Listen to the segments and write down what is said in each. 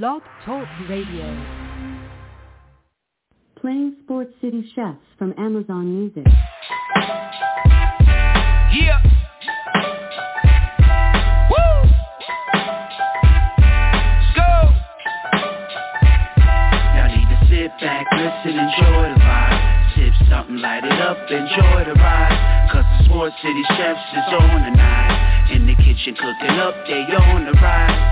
Blog Talk Radio. Playing Sports City Chefs from Amazon Music. Yeah. Woo. Let's go. Y'all need to sit back, listen, enjoy the vibe. Sip something, light it up, enjoy the ride. Cause the Sports City Chefs is on tonight. In the kitchen cooking up, they on the rise.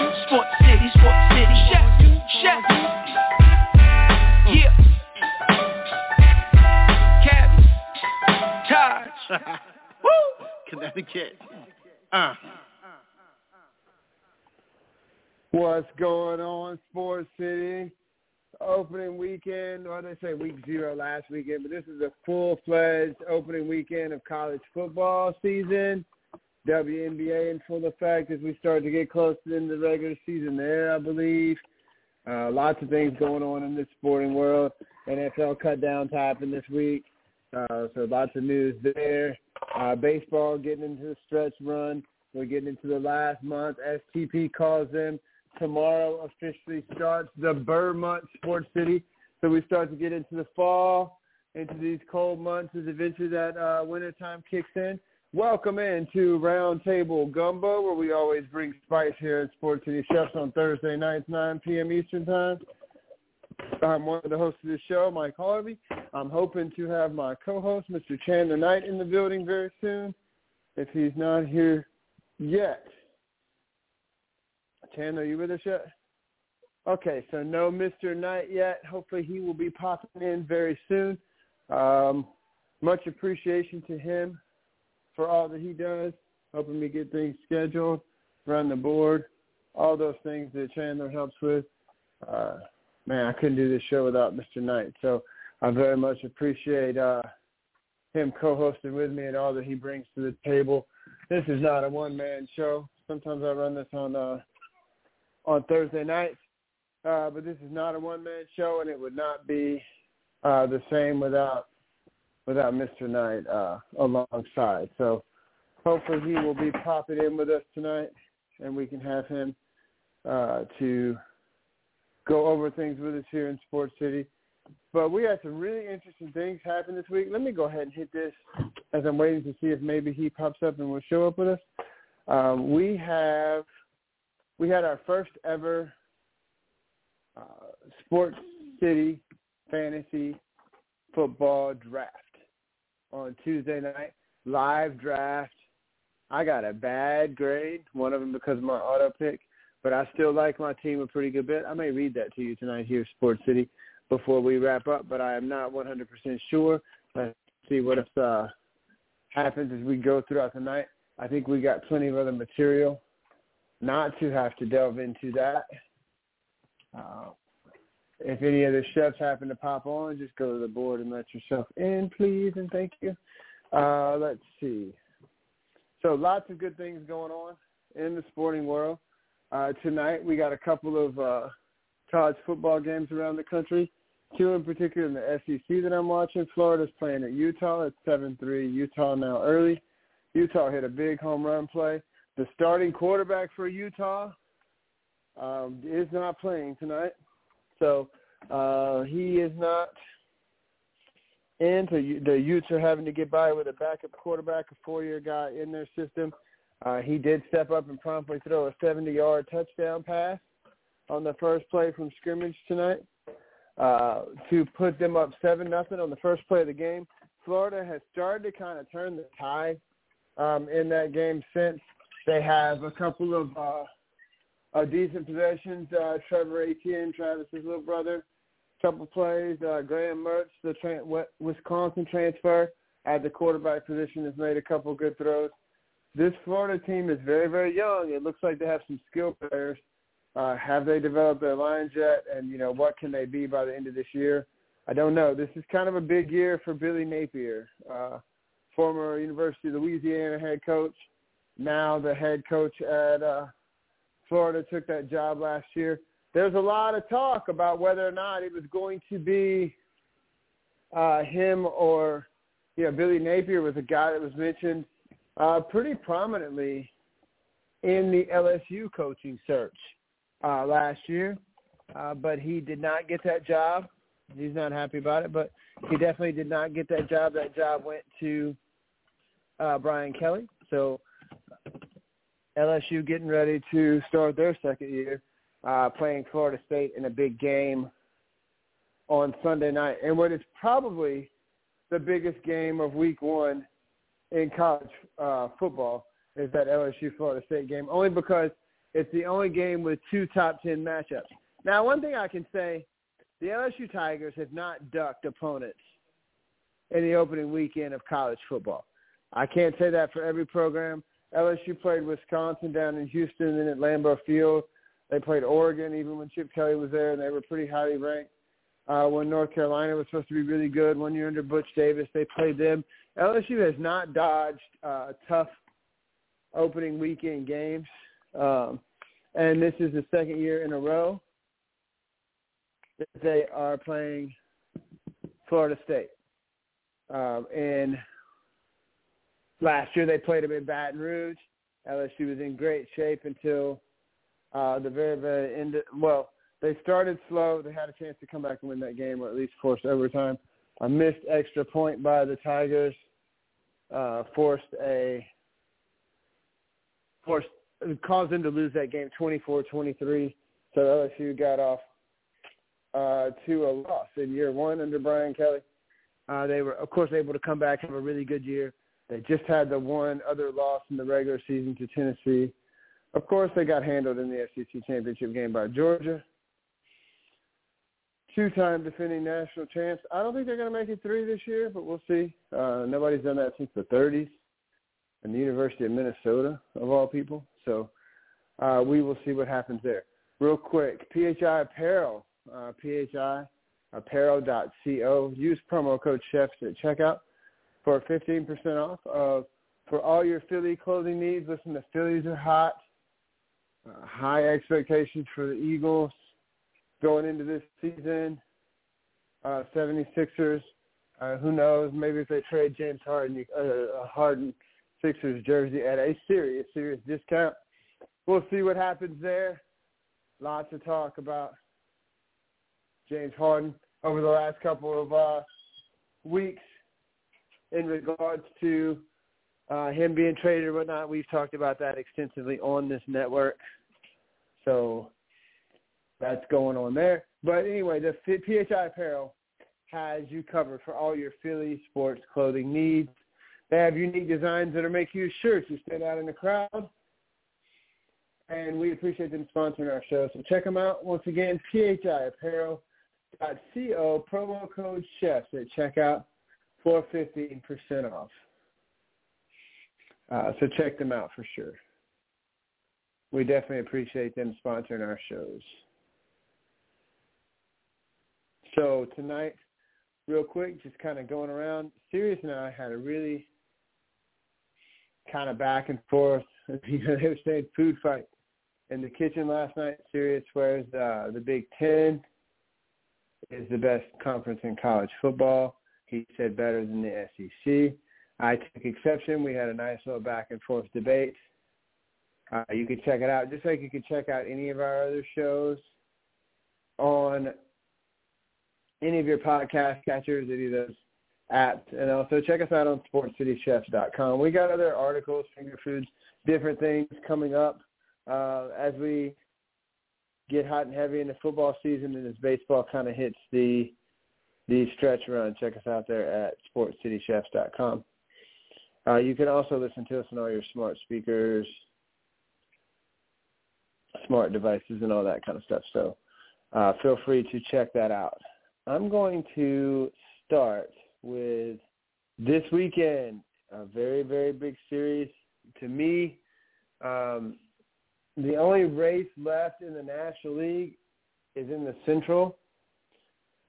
Woo! Connecticut. Uh. What's going on, Sports City? Opening weekend, or they say week zero last weekend, but this is a full-fledged opening weekend of college football season. WNBA in full effect as we start to get close to the end of the regular season there, I believe. Uh, lots of things going on in this sporting world. NFL cut down to happen this week. Uh, so lots of news there. Uh, baseball getting into the stretch run. We're getting into the last month. STP calls them. Tomorrow officially starts the Burr Sports City. So we start to get into the fall, into these cold months as eventually that uh, wintertime kicks in. Welcome into Roundtable Gumbo, where we always bring spice here at Sports City Chefs on Thursday nights, 9 p.m. Eastern Time. I'm one of the hosts of the show, Mike Harvey. I'm hoping to have my co-host, Mr. Chandler Knight, in the building very soon, if he's not here yet. Chandler, are you with us yet? Okay, so no Mr. Knight yet. Hopefully he will be popping in very soon. Um, much appreciation to him for all that he does, helping me get things scheduled, run the board, all those things that Chandler helps with. Uh, man, I couldn't do this show without Mr. Knight. So I very much appreciate uh, him co-hosting with me and all that he brings to the table. This is not a one-man show. Sometimes I run this on uh, on Thursday nights, uh, but this is not a one-man show, and it would not be uh, the same without without Mr. Knight uh, alongside. So hopefully he will be popping in with us tonight, and we can have him uh, to go over things with us here in Sports City. But we had some really interesting things happen this week. Let me go ahead and hit this as I'm waiting to see if maybe he pops up and will show up with us. Um, we have we had our first ever uh, Sports City fantasy football draft on Tuesday night. Live draft. I got a bad grade, one of them because of my auto pick, but I still like my team a pretty good bit. I may read that to you tonight here, Sports City, before we wrap up, but I am not 100% sure. Let's see what if, uh, happens as we go throughout the night. I think we got plenty of other material not to have to delve into that. Uh, if any of the chefs happen to pop on, just go to the board and let yourself in, please, and thank you. Uh, let's see. So lots of good things going on in the sporting world. Uh, tonight we got a couple of uh, college football games around the country. Two in particular in the SEC that I'm watching. Florida's playing at Utah at 7-3. Utah now early. Utah hit a big home run play. The starting quarterback for Utah um, is not playing tonight. So uh, he is not in. So the Utes are having to get by with a backup quarterback, a four-year guy in their system. Uh, he did step up and promptly throw a 70-yard touchdown pass on the first play from scrimmage tonight uh, to put them up seven nothing on the first play of the game. Florida has started to kind of turn the tide um, in that game since They have a couple of uh, uh, decent possessions. Uh, Trevor Etienne, Travis's little brother, couple plays. Uh, Graham Mertz, the tra- Wisconsin transfer at the quarterback position, has made a couple good throws. This Florida team is very, very young. It looks like they have some skill players. Uh, have they developed their lines yet? And, you know, what can they be by the end of this year? I don't know. This is kind of a big year for Billy Napier, uh, former University of Louisiana head coach, now the head coach at uh, Florida, took that job last year. There's a lot of talk about whether or not it was going to be uh, him or, you know, Billy Napier was a guy that was mentioned uh, pretty prominently in the LSU coaching search uh, last year, uh, but he did not get that job. He's not happy about it, but he definitely did not get that job. That job went to uh, Brian Kelly. So LSU getting ready to start their second year, uh, playing Florida State in a big game on Sunday night, and what is probably the biggest game of Week One in college uh, football is that LSU Florida State game, only because it's the only game with two top ten matchups. Now, one thing I can say, the LSU Tigers have not ducked opponents in the opening weekend of college football. I can't say that for every program. LSU played Wisconsin down in Houston and at Lambeau Field. They played Oregon even when Chip Kelly was there, and they were pretty highly ranked. Uh, when North Carolina was supposed to be really good one year under Butch Davis, they played them. LSU has not dodged uh, tough opening weekend games. Um, and this is the second year in a row that they are playing Florida State. Um, and last year they played them in Baton Rouge. LSU was in great shape until uh, the very, very end. Of, well, they started slow. They had a chance to come back and win that game, or at least force overtime. A missed extra point by the Tigers uh, forced a forced caused them to lose that game 24-23. So LSU got off uh, to a loss in year one under Brian Kelly. Uh, they were, of course, able to come back have a really good year. They just had the one other loss in the regular season to Tennessee. Of course, they got handled in the SEC championship game by Georgia. Two-time defending national champs. I don't think they're going to make it three this year, but we'll see. Uh, nobody's done that since the 30s and the University of Minnesota, of all people. So uh, we will see what happens there. Real quick, PHI Apparel, uh, PHI apparel.co. Use promo code CHEFS at checkout for 15% off of for all your Philly clothing needs. Listen, the Phillies are hot. Uh, high expectations for the Eagles going into this season. Uh, 76ers, uh, who knows? Maybe if they trade James Harden, uh, Harden – Sixers jersey at a serious, serious discount. We'll see what happens there. Lots of talk about James Harden over the last couple of uh, weeks in regards to uh, him being traded or whatnot. We've talked about that extensively on this network. So that's going on there. But anyway, the PHI Apparel has you covered for all your Philly sports clothing needs. They have unique designs that are make you sure to stand out in the crowd. And we appreciate them sponsoring our show. So check them out. Once again, phiapparel.co, promo code CHEFS at checkout for 15% off. Uh, so check them out for sure. We definitely appreciate them sponsoring our shows. So tonight, real quick, just kind of going around, Sirius and I had a really kind of back and forth. you know, they were saying food fight in the kitchen last night. Sirius swears uh, the Big Ten is the best conference in college football. He said better than the SEC. I took exception. We had a nice little back and forth debate. Uh, you can check it out, just like you can check out any of our other shows on any of your podcast catchers, any of those apps. And also check us out on sportscitychefs.com. We got other articles, finger foods, different things coming up uh, as we get hot and heavy in the football season and as baseball kind of hits the the stretch run. Check us out there at sportscitychefs.com. Uh, you can also listen to us on all your smart speakers, smart devices and all that kind of stuff. So uh, feel free to check that out. I'm going to start with this weekend, a very, very big series. To me, um, the only race left in the National League is in the Central.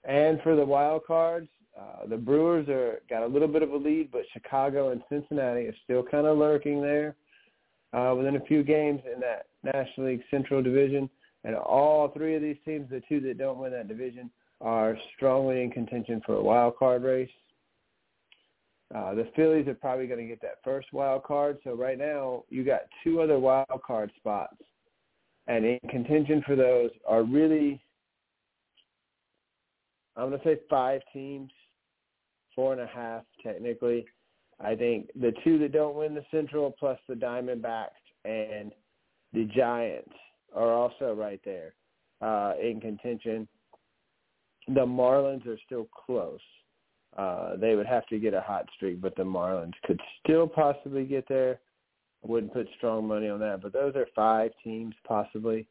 And for the wild cards, uh, the Brewers are got a little bit of a lead, but Chicago and Cincinnati are still kind of lurking there uh, within a few games in that National League Central Division. And all three of these teams, the two that don't win that division, are strongly in contention for a wild card race. Uh, the Phillies are probably going to get that first wild card. So right now, you got two other wild card spots, and in contention for those are really, I'm going to say five teams, four and a half technically. I think the two that don't win the Central plus the Diamondbacks and the Giants are also right there uh, in contention. The Marlins are still close. Uh, they would have to get a hot streak, but the Marlins could still possibly get there. I wouldn't put strong money on that, but those are five teams possibly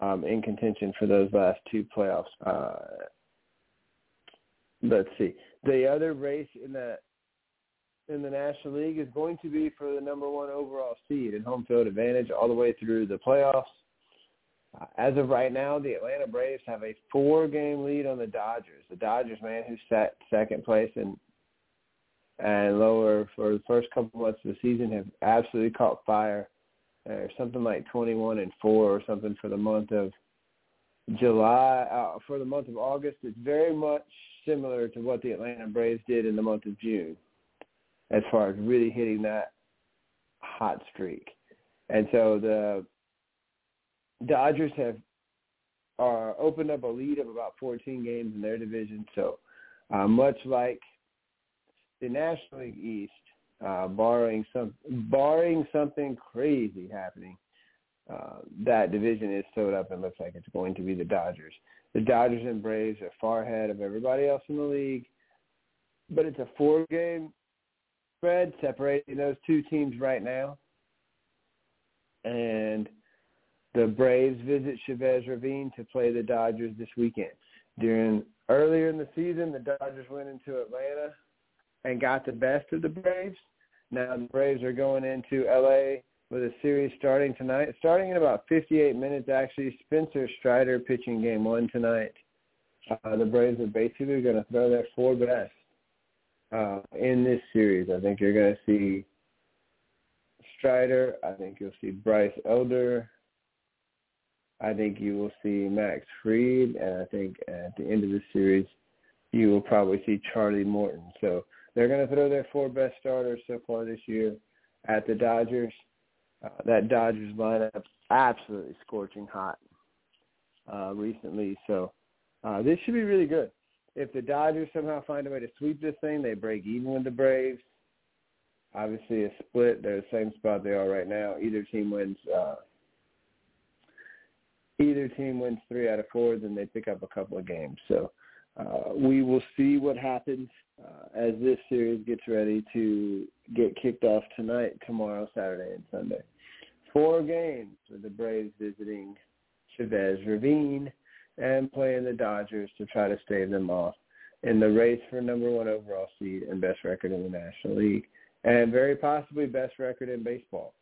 um, in contention for those last two playoffs. Uh, let's see. The other race in the in the National League is going to be for the number one overall seed and home field advantage all the way through the playoffs. Uh, as of right now, the Atlanta Braves have a four-game lead on the Dodgers. The Dodgers, man, who sat second place and and lower for the first couple months of the season, have absolutely caught fire. Something like 21 and four or something for the month of July. Uh, for the month of August, it's very much similar to what the Atlanta Braves did in the month of June, as far as really hitting that hot streak. And so the Dodgers have are opened up a lead of about 14 games in their division. So uh, much like the National League East, uh, barring some barring something crazy happening, uh, that division is sewed up and looks like it's going to be the Dodgers. The Dodgers and Braves are far ahead of everybody else in the league, but it's a four-game spread separating those two teams right now, and – the Braves visit Chavez Ravine to play the Dodgers this weekend. During earlier in the season, the Dodgers went into Atlanta and got the best of the Braves. Now the Braves are going into LA with a series starting tonight, starting in about 58 minutes. Actually, Spencer Strider pitching game one tonight. Uh, the Braves are basically going to throw their four best uh, in this series. I think you're going to see Strider. I think you'll see Bryce Elder. I think you will see Max Fried, and I think at the end of the series, you will probably see Charlie Morton. So they're going to throw their four best starters so far this year at the Dodgers. Uh, that Dodgers lineup absolutely scorching hot uh, recently. So uh, this should be really good. If the Dodgers somehow find a way to sweep this thing, they break even with the Braves. Obviously, a split. They're the same spot they are right now. Either team wins uh, either team wins three out of four, then they pick up a couple of games. So uh, we will see what happens uh, as this series gets ready to get kicked off tonight, tomorrow, Saturday, and Sunday. Four games with the Braves visiting Chavez Ravine and playing the Dodgers to try to stave them off in the race for number one overall seed and best record in the National League, and very possibly best record in baseball.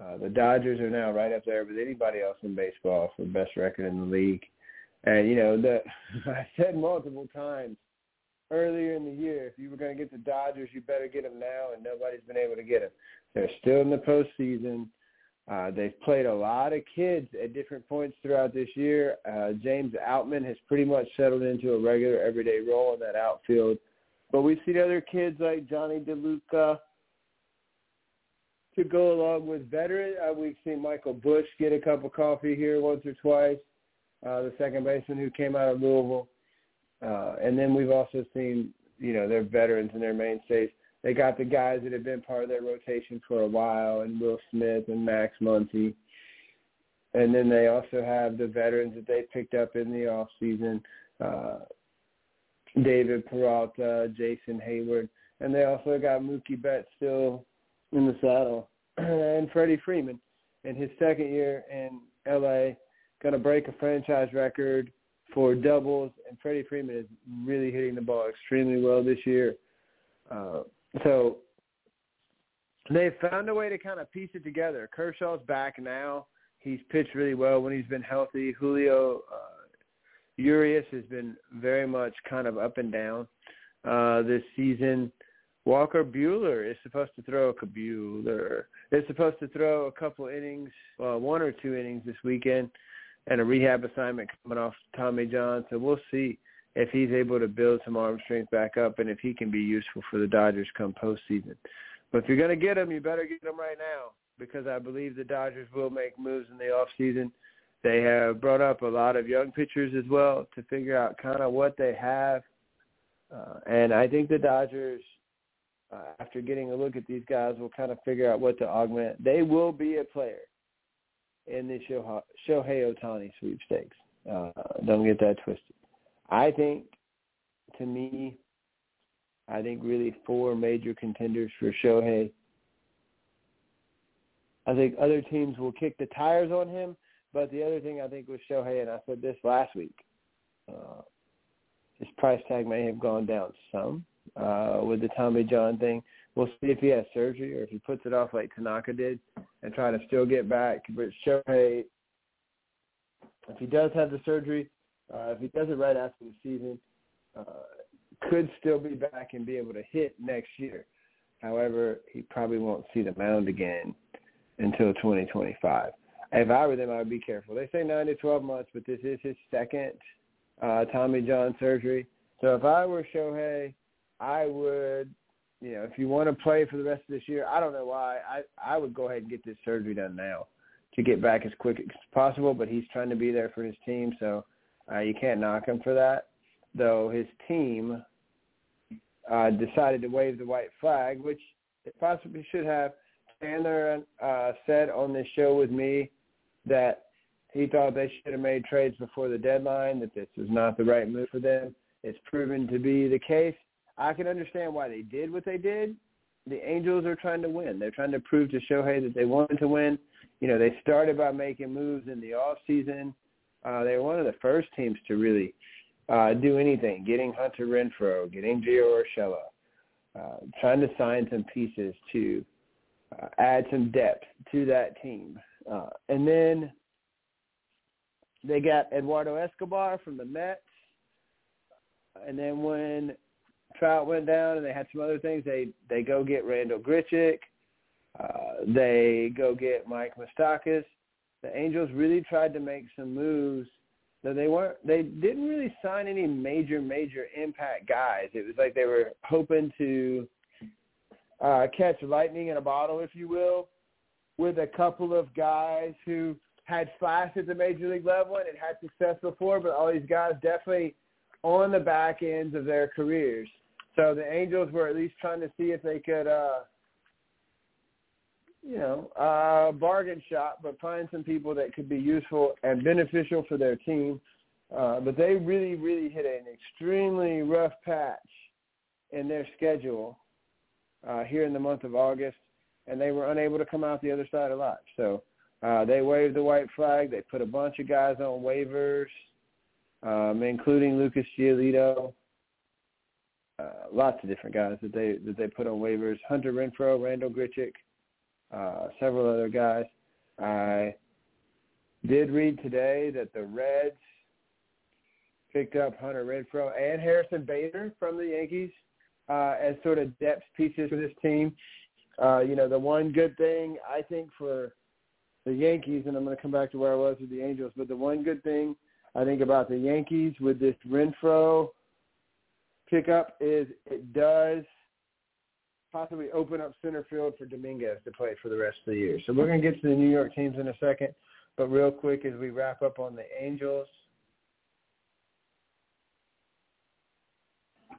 Uh, the Dodgers are now right up there with anybody else in baseball for best record in the league. And you know, the I said multiple times earlier in the year, if you were going to get the Dodgers, you better get them now, and nobody's been able to get them. They're still in the postseason. Uh, they've played a lot of kids at different points throughout this year. Uh, James Outman has pretty much settled into a regular everyday role in that outfield. But we've seen other kids like Johnny DeLuca, to go along with veteran. Uh, we've seen Michael Busch get a cup of coffee here once or twice, uh, the second baseman who came out of Louisville. Uh, and then we've also seen, you know, their veterans and their mainstays. They got the guys that have been part of their rotation for a while, and Will Smith and Max Muncy. And then they also have the veterans that they picked up in the off season, uh, David Peralta, Jason Heyward, and they also got Mookie Betts still in the saddle, and Freddie Freeman in his second year in L.A. going to break a franchise record for doubles, and Freddie Freeman is really hitting the ball extremely well this year. Uh, so they've found a way to kind of piece it together. Kershaw's back now. He's pitched really well when he's been healthy. Julio uh, Urias has been very much kind of up and down uh, this season. Walker Buehler is supposed to throw a Buehler is supposed to throw a couple innings, uh, one or two innings this weekend, and a rehab assignment coming off Tommy John. So we'll see if he's able to build some arm strength back up and if he can be useful for the Dodgers come postseason. But if you're going to get him, you better get him right now because I believe the Dodgers will make moves in the off season. They have brought up a lot of young pitchers as well to figure out kind of what they have. Uh, and I think the Dodgers, uh, after getting a look at these guys, we'll kind of figure out what to augment. They will be a player in the Shohei Ohtani sweepstakes. Uh, don't get that twisted. I think, to me, I think really four major contenders for Shohei. I think other teams will kick the tires on him, but the other thing I think with Shohei, and I said this last week, uh, his price tag may have gone down some uh, with the Tommy John thing. We'll see if he has surgery or if he puts it off like Tanaka did and try to still get back. But Shohei, if he does have the surgery, uh, if he does it right after the season, uh, could still be back and be able to hit next year. However, he probably won't see the mound again until 2025. If I were them, I would be careful. They say 9 to 12 months, but this is his second uh, Tommy John surgery. So if I were Shohei, I would, you know, if you want to play for the rest of this year, I don't know why. I I would go ahead and get this surgery done now to get back as quick as possible. But he's trying to be there for his team, so uh, you can't knock him for that. Though his team uh, decided to wave the white flag, which it possibly should have. Chandler uh, said on this show with me that he thought they should have made trades before the deadline, that this was not the right move for them. It's proven to be the case. I can understand why they did what they did. The Angels are trying to win. They're trying to prove to Shohei that they wanted to win. You know, they started by making moves in the off season. Uh, they were one of the first teams to really uh, do anything, getting Hunter Renfroe, getting Gio Urshela, uh, trying to sign some pieces to uh, add some depth to that team. Uh, and then they got Eduardo Escobar from the Mets. And then when Trout went down and they had some other things, they they go get Randal Grichuk. Uh, they go get Mike Moustakas. The Angels really tried to make some moves so they weren't they didn't really sign any major major impact guys. It was like they were hoping to uh, catch lightning in a bottle, if you will, with a couple of guys who had flashed at the major league level and had success before, but all these guys definitely on the back ends of their careers. So the Angels were at least trying to see if they could uh, you know, uh, bargain shop, but find some people that could be useful and beneficial for their team. Uh, but they really, really hit an extremely rough patch in their schedule uh, here in the month of August, and they were unable to come out the other side alive. So uh, they waved the white flag. They put a bunch of guys on waivers, um, including Lucas Giolito. Uh, lots of different guys that they that they put on waivers. Hunter Renfroe, Randal Grichuk, uh, several other guys. I did read today that the Reds picked up Hunter Renfroe and Harrison Bader from the Yankees uh, as sort of depth pieces for this team. Uh, you know, the one good thing I think for the Yankees, and I'm going to come back to where I was with the Angels, but the one good thing I think about the Yankees with this Renfroe pickup is it does possibly open up center field for Dominguez to play for the rest of the year. So we're going to get to the New York teams in a second, but real quick as we wrap up on the Angels,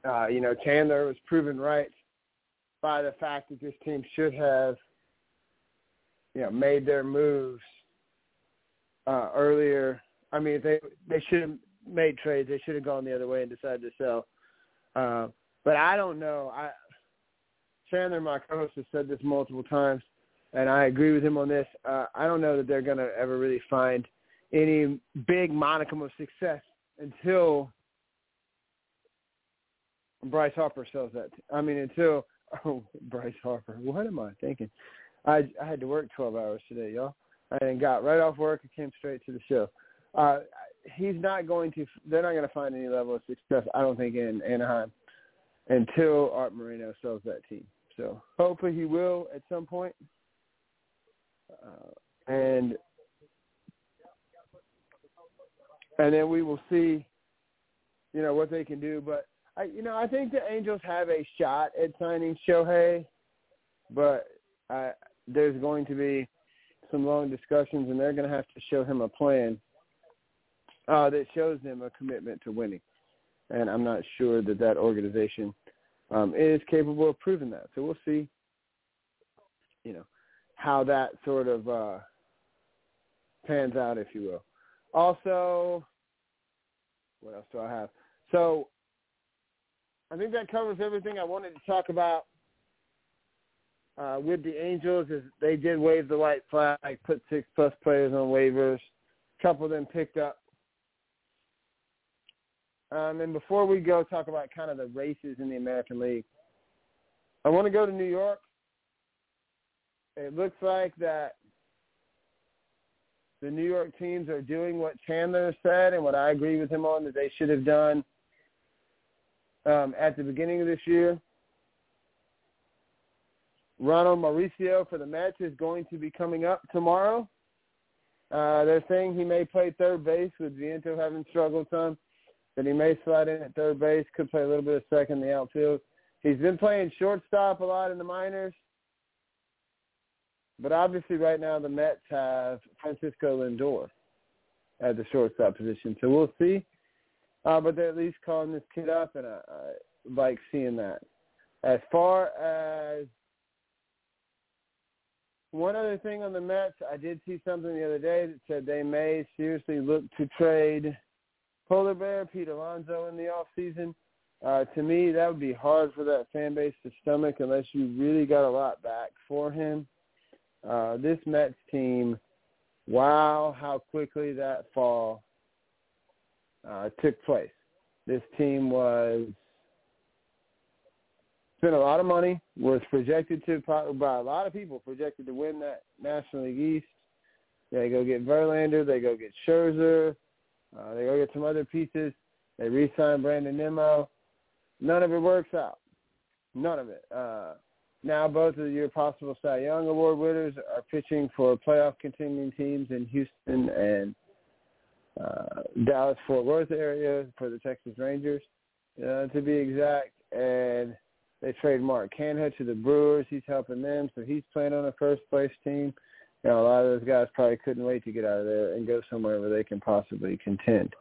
uh, you know, Chandler was proven right by the fact that this team should have, you know, made their moves uh, earlier. I mean, they they should have made trades. They should have gone the other way and decided to sell. Uh, but I don't know. I Chandler, my co-host, has said this multiple times, and I agree with him on this. Uh, I don't know that they're going to ever really find any big monicum of success until Bryce Harper sells that. I mean, until oh Bryce Harper. What am I thinking? I I had to work twelve hours today, y'all. I got right off work and came straight to the show. Uh, he's not going to. They're not going to find any level of success. I don't think in Anaheim until Art Moreno sells that team. So hopefully he will at some point. Uh, and and then we will see, you know, what they can do. But I, you know, I think the Angels have a shot at signing Shohei, but I, there's going to be some long discussions, and they're going to have to show him a plan uh, that shows them a commitment to winning. And I'm not sure that that organization um, is capable of proving that. So we'll see, you know, how that sort of uh, pans out, if you will. Also, what else do I have? So I think that covers everything I wanted to talk about uh, with the Angels. Is they did wave the white flag, put six plus players on waivers. A couple of them picked up. Um, and before we go talk about kind of the races in the American League, I want to go to New York. It looks like that the New York teams are doing what Chandler said and what I agree with him on that they should have done um, at the beginning of this year. Ronald Mauricio for the Mets is going to be coming up tomorrow. Uh, they're saying he may play third base with Viento having struggled some, that he may slide in at third base, could play a little bit of second in the outfield. He's been playing shortstop a lot in the minors. But obviously, right now the Mets have Francisco Lindor at the shortstop position, so we'll see. Uh, but they're at least calling this kid up, and I, I like seeing that. As far as one other thing on the Mets, I did see something the other day that said they may seriously look to trade Polar Bear Pete Alonso in the off season. Uh, to me, that would be hard for that fan base to stomach unless you really got a lot back for him uh, this Mets team, wow, how quickly that fall uh, took place. This team was spent a lot of money, was projected to by a lot of people projected to win that National League East. They go get Verlander, they go get Scherzer, uh, they go get some other pieces. They re-sign Brandon Nimmo. None of it works out. None of it. Uh, now both of your possible Cy Young Award winners are pitching for playoff contending teams in Houston and uh, Dallas Fort Worth area for the Texas Rangers, uh, to be exact. And they trade Mark Canha to the Brewers. He's helping them, so he's playing on a first place team. You know, a lot of those guys probably couldn't wait to get out of there and go somewhere where they can possibly contend.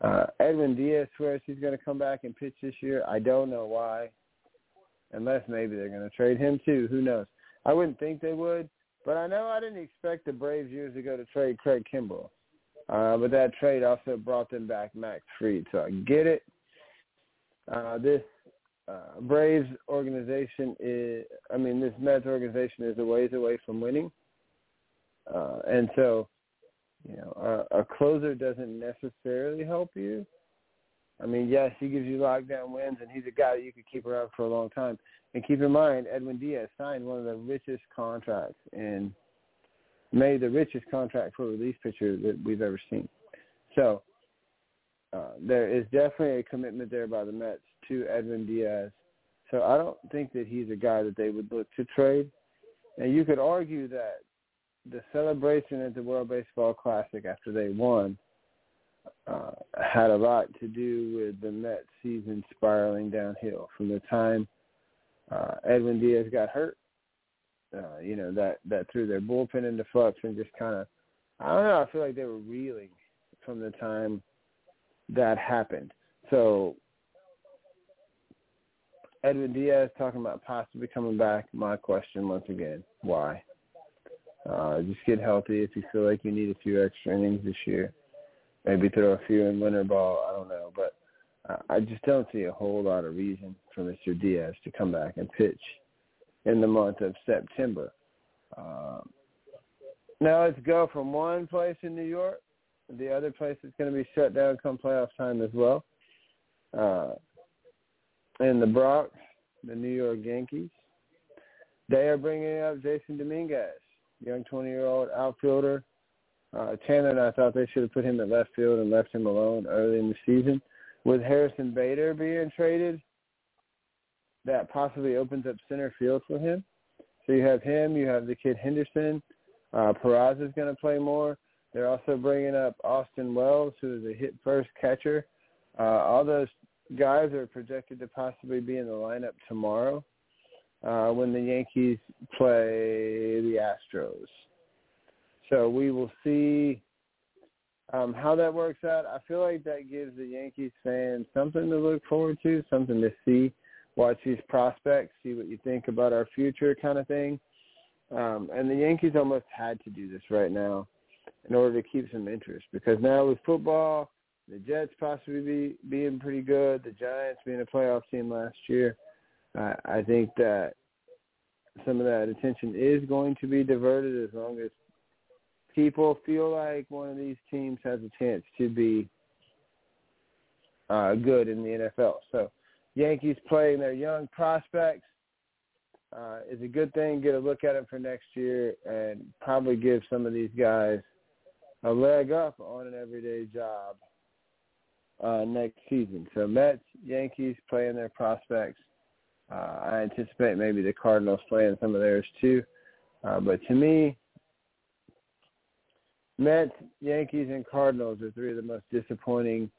Uh, Edwin Diaz swears he's going to come back and pitch this year. I don't know why unless maybe they're going to trade him too. Who knows? I wouldn't think they would, but I know I didn't expect the Braves years ago to trade Craig Kimbrel. Uh, but that trade also brought them back Max Fried, so I get it. Uh, this uh, Braves organization is, I mean, this Mets organization is a ways away from winning. Uh, and so, you know, a, a closer doesn't necessarily help you. I mean, yes, he gives you lockdown wins, and he's a guy that you could keep around for a long time. And keep in mind, Edwin Diaz signed one of the richest contracts and made the richest contract for a relief pitcher that we've ever seen. So uh, there is definitely a commitment there by the Mets to Edwin Diaz. So I don't think that he's a guy that they would look to trade. And you could argue that the celebration at the World Baseball Classic after they won – uh, had a lot to do with the Mets season spiraling downhill from the time uh, Edwin Diaz got hurt. Uh, you know that that threw their bullpen into flux and just kind of I don't know. I feel like they were reeling from the time that happened. So Edwin Diaz talking about possibly coming back. My question once again, why? Uh, just get healthy if you feel like you need a few extra innings this year maybe throw a few in winter ball. I don't know, but I just don't see a whole lot of reason for Mr. Diaz to come back and pitch in the month of September. Um, now let's go from one place in New York the other place that's going to be shut down come playoff time as well. Uh, in the Bronx, the New York Yankees, they are bringing up Jasson Dominguez, young 20-year-old outfielder. Uh, Tanner and I thought they should have put him at left field and left him alone early in the season. With Harrison Bader being traded, that possibly opens up center field for him. So you have him, you have the kid Henderson. Uh, Peraza is going to play more. They're also bringing up Austin Wells, who is a hit first catcher. Uh, all those guys are projected to possibly be in the lineup tomorrow uh, when the Yankees play the Astros. So we will see um, how that works out. I feel like that gives the Yankees fans something to look forward to, something to see, watch these prospects, see what you think about our future kind of thing. Um, and the Yankees almost had to do this right now in order to keep some interest because now with football, the Jets possibly be, being pretty good, the Giants being a playoff team last year, uh, I think that some of that attention is going to be diverted as long as people feel like one of these teams has a chance to be uh, good in the NFL. So Yankees playing their young prospects uh, is a good thing. Get a look at them for next year and probably give some of these guys a leg up on an everyday job uh, next season. So Mets, Yankees playing their prospects. Uh, I anticipate maybe the Cardinals playing some of theirs too. Uh, but to me, Mets, Yankees, and Cardinals are three of the most disappointing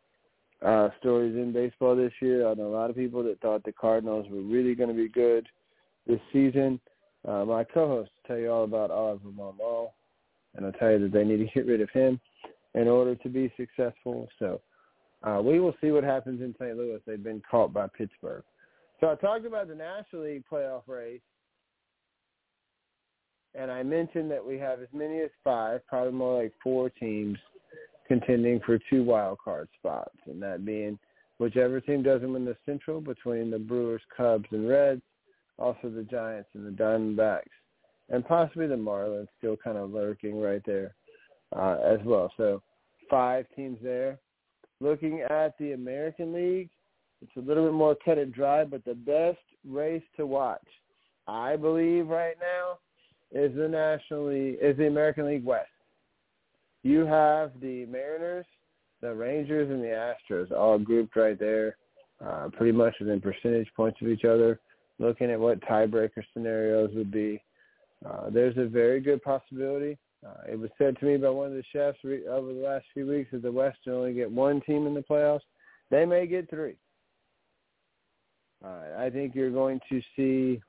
uh, stories in baseball this year. I know a lot of people that thought the Cardinals were really going to be good this season. Uh, my co-host will tell you all about Oliver Marmol, and I'll tell you that they need to get rid of him in order to be successful. So uh, we will see what happens in St. Louis. They've been caught by Pittsburgh. So I talked about the National League playoff race, and I mentioned that we have as many as five, probably more like four teams contending for two wild card spots, and that being whichever team doesn't win the Central between the Brewers, Cubs, and Reds, also the Giants and the Diamondbacks, and possibly the Marlins still kind of lurking right there uh, as well. So five teams there. Looking at the American League, it's a little bit more cut and dry, but the best race to watch, I believe right now, is the National League, is the American League West. You have the Mariners, the Rangers, and the Astros all grouped right there, uh, pretty much within percentage points of each other. Looking at what tiebreaker scenarios would be, uh, there's a very good possibility. Uh, it was said to me by one of the chefs re- over the last few weeks that the West will only get one team in the playoffs. They may get three. Uh, I think you're going to see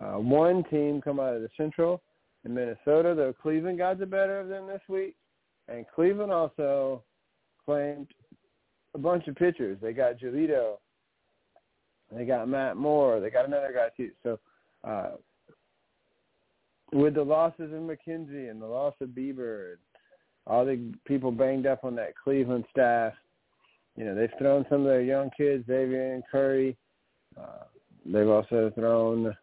uh, one team come out of the Central in Minnesota, though Cleveland got the better of them this week. And Cleveland also claimed a bunch of pitchers. They got Giolito. They got Matt Moore. They got another guy too. So uh, with the losses of McKenzie and the loss of Bieber all the people banged up on that Cleveland staff, you know, they've thrown some of their young kids, Xzavier and Curry. Uh, they've also thrown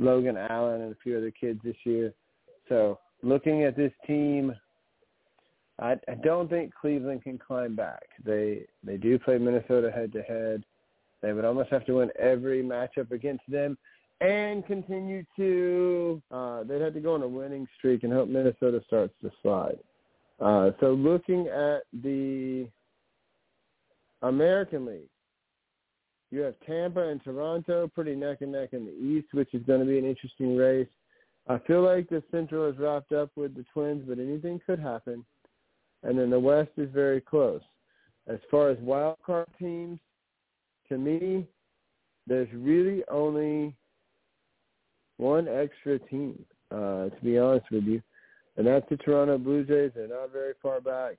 Logan Allen and a few other kids this year. So looking at this team, I, I don't think Cleveland can climb back. They they do play Minnesota head to head. They would almost have to win every matchup against them and continue to uh, they'd have to go on a winning streak and hope Minnesota starts to slide. Uh, so looking at the American League, you have Tampa and Toronto pretty neck and neck in the East, which is going to be an interesting race. I feel like the Central is wrapped up with the Twins, but anything could happen. And then the West is very close. As far as wild card teams, to me, there's really only one extra team, uh, to be honest with you, and that's the Toronto Blue Jays. They're not very far back.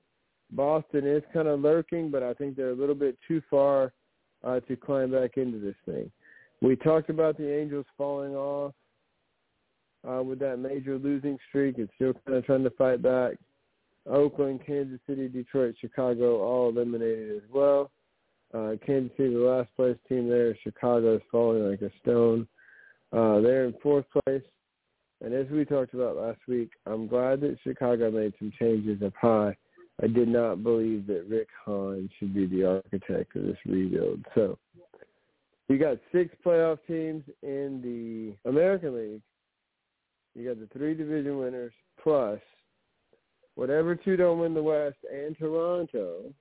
Boston is kind of lurking, but I think they're a little bit too far uh, to climb back into this thing. We talked about the Angels falling off uh, with that major losing streak and still kind of trying to fight back. Oakland, Kansas City, Detroit, Chicago all eliminated as well. Uh, Kansas City, the last place team there. Chicago is falling like a stone. Uh, they're in fourth place. And as we talked about last week, I'm glad that Chicago made some changes up high. I did not believe that Rick Hahn should be the architect of this rebuild. So you got six playoff teams in the American League. You got the three division winners plus whatever two don't win the West and Toronto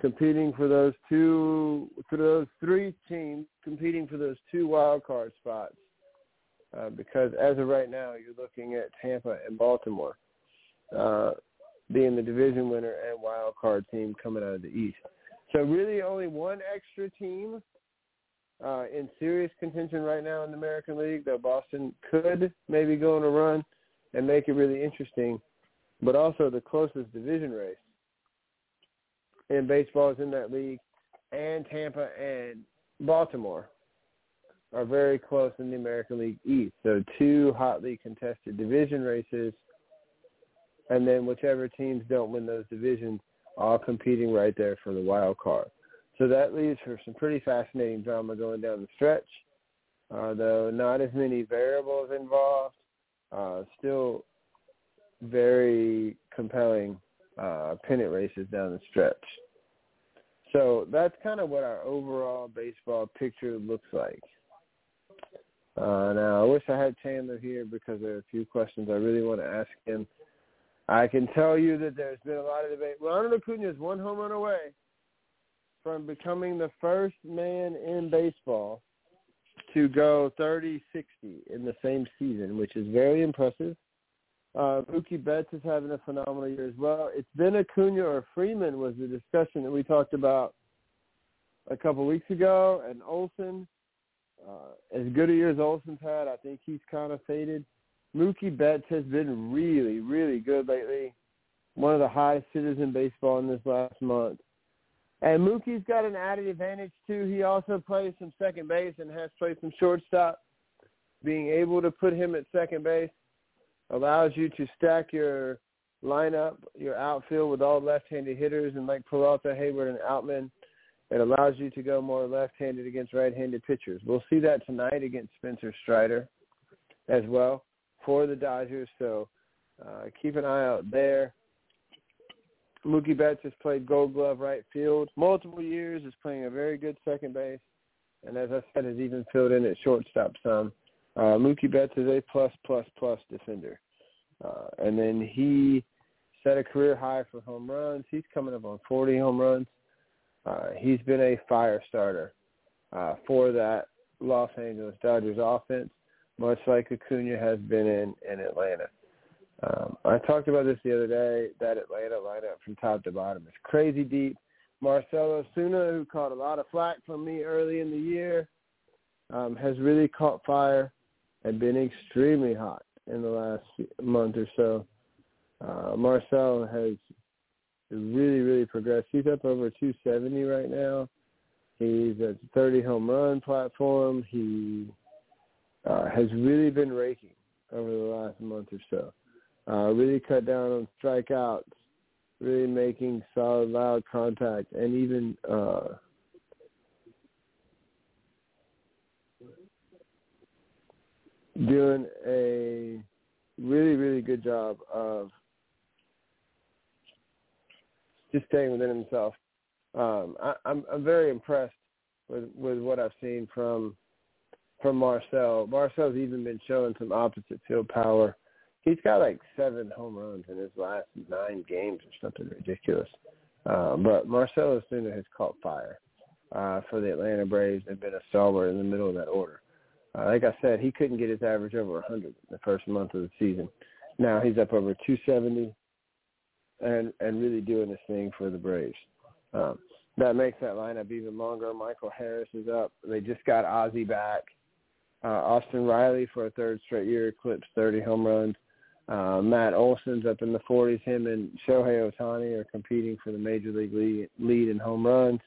competing for those two for those three teams competing for those two wild card spots. Uh, because as of right now, you're looking at Tampa and Baltimore uh, being the division winner and wild card team coming out of the East. So really, only one extra team uh, in serious contention right now in the American League. Though Boston could maybe go on a run and make it really interesting, but also the closest division race in baseball is in that league, and Tampa and Baltimore are very close in the American League East. So two hotly contested division races, and then whichever teams don't win those divisions, all competing right there for the wild card. So that leaves for some pretty fascinating drama going down the stretch. Uh, though not as many variables involved, uh, still very compelling uh, pennant races down the stretch. So that's kind of what our overall baseball picture looks like. Uh, now, I wish I had Chandler here because there are a few questions I really want to ask him. I can tell you that there's been a lot of debate. Ronald Acuna is one home run away from becoming the first man in baseball to go 30-60 in the same season, which is very impressive. Uh, Mookie Betts is having a phenomenal year as well. It's been Acuna or Freeman was the discussion that we talked about a couple weeks ago, and Olson. Uh, as good a year as Olson's had, I think he's kind of faded. Mookie Betts has been really, really good lately. One of the highest hitters in baseball in this last month. And Mookie's got an added advantage too. He also plays some second base and has played some shortstop. Being able to put him at second base allows you to stack your lineup, your outfield with all left-handed hitters and like Peralta, Heyward, and Outman. It allows you to go more left-handed against right-handed pitchers. We'll see that tonight against Spencer Strider as well for the Dodgers. So uh, keep an eye out there. Mookie Betts has played Gold Glove right field multiple years. Is playing a very good second base, and as I said, has even filled in at shortstop some. Uh, Mookie Betts is a plus plus plus defender, uh, and then he set a career high for home runs. He's coming up on 40 home runs. Uh, he's been a fire starter uh, for that Los Angeles Dodgers offense, much like Acuna has been in in Atlanta. Um, I talked about this the other day. That Atlanta lineup from top to bottom is crazy deep. Marcelo Ozuna, who caught a lot of flack from me early in the year, um, has really caught fire and been extremely hot in the last month or so. Uh, Marcell has really, really progressed. He's up over 270 right now. He's at 30 home run platform. He uh, has really been raking over the last month or so. Uh, really cut down on strikeouts, really making solid, loud contact, and even uh, doing a really, really good job of just staying within himself. Um, I, I'm I'm very impressed with with what I've seen from from Marcell. Marcell's even been showing some opposite field power. He's got like seven home runs in his last nine games or something ridiculous. Uh, but Marcell Ozuna has caught fire uh, for the Atlanta Braves and been a stalwart in the middle of that order. Uh, like I said, he couldn't get his average over 100 in the first month of the season. Now he's up over 270 and and really doing this thing for the Braves. Um, that makes that lineup even longer. Michael Harris is up. They just got Ozzie back. Uh, Austin Riley for a third straight year eclipsed 30 home runs. Uh, Matt Olson's up in the 40s. Him and Shohei Ohtani are competing for the major league lead, lead in home runs.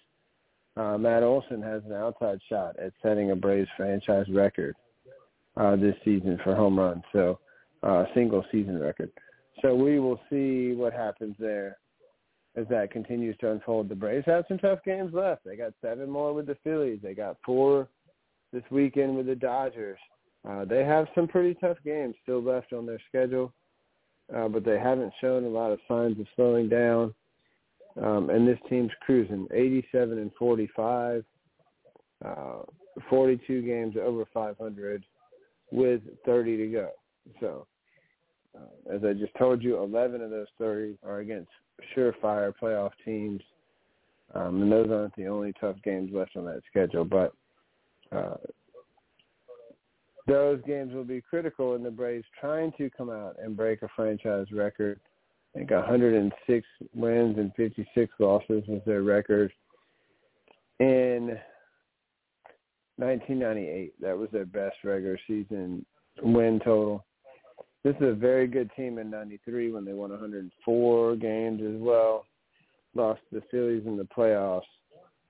Uh, Matt Olson has an outside shot at setting a Braves franchise record uh, this season for home runs. So, uh, single season record. So we will see what happens there as that continues to unfold. The Braves have some tough games left. They got seven more with the Phillies. They got four this weekend with the Dodgers. Uh, they have some pretty tough games still left on their schedule, uh, but they haven't shown a lot of signs of slowing down. Um, and this team's cruising 87 and 45, uh, 42 games over 500 with 30 to go. So, uh, as I just told you, 11 of those 30 are against surefire playoff teams. Um, and those aren't the only tough games left on that schedule. But uh, those games will be critical in the Braves trying to come out and break a franchise record. I think 106 wins and 56 losses was their record in 1998. That was their best regular season win total. This is a very good team in 93 when they won 104 games as well. Lost the Phillies in the playoffs.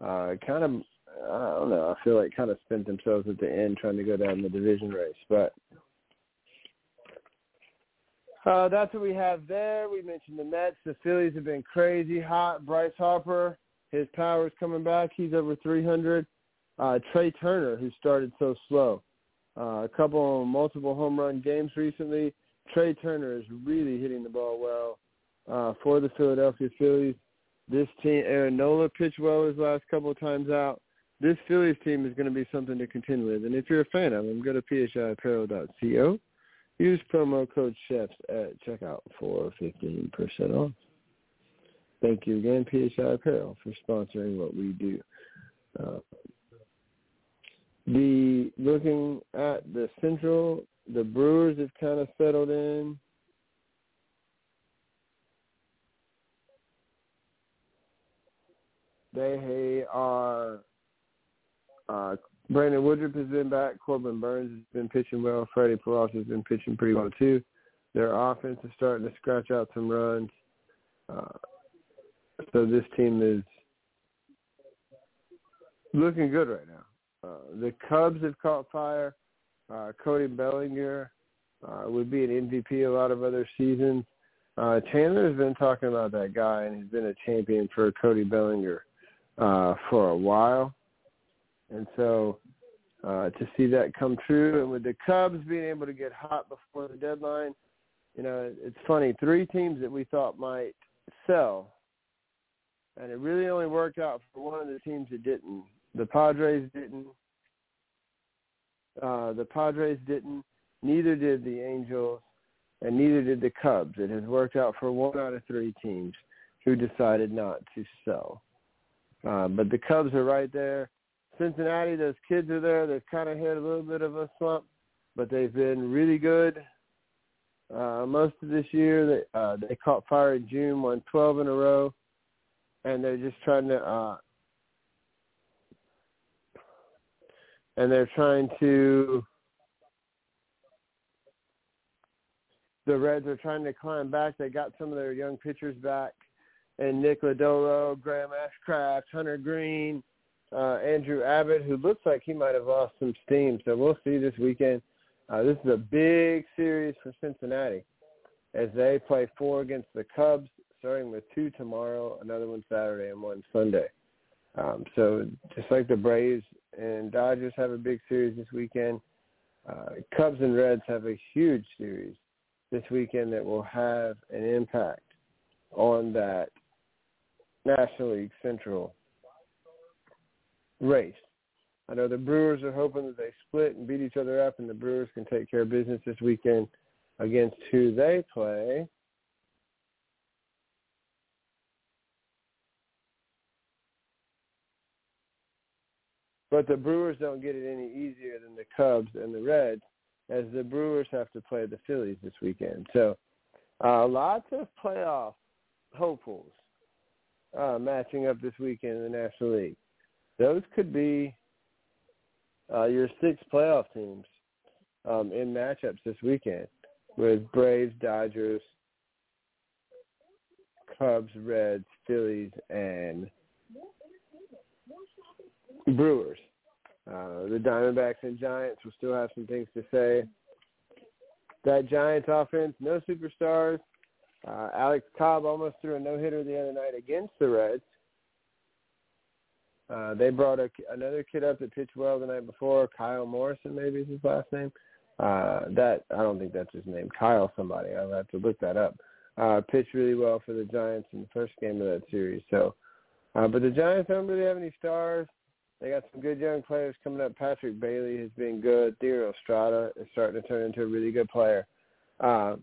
Uh, kind of I don't know. I feel like kind of spent themselves at the end trying to go down the division race, but uh, that's what we have there. We mentioned the Mets. The Phillies have been crazy hot. Bryce Harper, his power is coming back. He's over 300. Uh, Trea Turner, who started so slow, uh, a couple multiple home run games recently. Trea Turner is really hitting the ball well uh, for the Philadelphia Phillies. This team, Aaron Nola pitched well his last couple of times out this Phillies team is going to be something to contend with. And if you're a fan of them, go to phiapparel.co. Use promo code CHEFS at checkout for 15% off. Thank you again, PHI Apparel, for sponsoring what we do. Uh, the looking at the Central, the Brewers have kind of settled in. They are uh, Brandon Woodruff has been back. Corbin Burnes has been pitching well. Freddie Peralta has been pitching pretty well too. Their offense is starting to scratch out some runs. Uh, so this team is looking good right now. Uh, the Cubs have caught fire. Uh, Cody Bellinger uh, would be an MVP a lot of other seasons. Uh, Chandler has been talking about that guy, and he's been a champion for Cody Bellinger uh, for a while. And so uh, to see that come true, and with the Cubs being able to get hot before the deadline, you know, it's funny. Three teams that we thought might sell, and it really only worked out for one of the teams that didn't. The Padres didn't. Uh, the Padres didn't. Neither did the Angels, and neither did the Cubs. It has worked out for one out of three teams who decided not to sell. Uh, but the Cubs are right there. Cincinnati, those kids are there. They've kind of hit a little bit of a slump, but they've been really good uh, most of this year. They, uh, they caught fire in June, won 12 in a row, and they're just trying to uh, and they're trying to the Reds are trying to climb back. They got some of their young pitchers back, and Nick Lodolo, Graham Ashcraft, Hunter Greene, uh, Andrew Abbott, who looks like he might have lost some steam. So we'll see this weekend. Uh, this is a big series for Cincinnati as they play four against the Cubs, starting with two tomorrow, another one Saturday, and one Sunday. Um, so just like the Braves and Dodgers have a big series this weekend, uh, Cubs and Reds have a huge series this weekend that will have an impact on that National League Central race. I know the Brewers are hoping that they split and beat each other up, and the Brewers can take care of business this weekend against who they play. But the Brewers don't get it any easier than the Cubs and the Reds, as the Brewers have to play the Phillies this weekend. So uh, lots of playoff hopefuls uh, matching up this weekend in the National League those could be uh, your six playoff teams um, in matchups this weekend with Braves, Dodgers, Cubs, Reds, Phillies, and Brewers. Uh, the Diamondbacks and Giants will still have some things to say. That Giants offense, no superstars. Uh, Alex Cobb almost threw a no-hitter the other night against the Reds. Uh, they brought a, another kid up that pitched well the night before. Kyle Morrison, maybe is his last name. Uh, that I don't think that's his name. Kyle somebody. I'll have to look that up. Uh, pitched really well for the Giants in the first game of that series. So, uh, but the Giants don't really have any stars. They got some good young players coming up. Patrick Bailey has been good. Thairo Estrada is starting to turn into a really good player. Uh,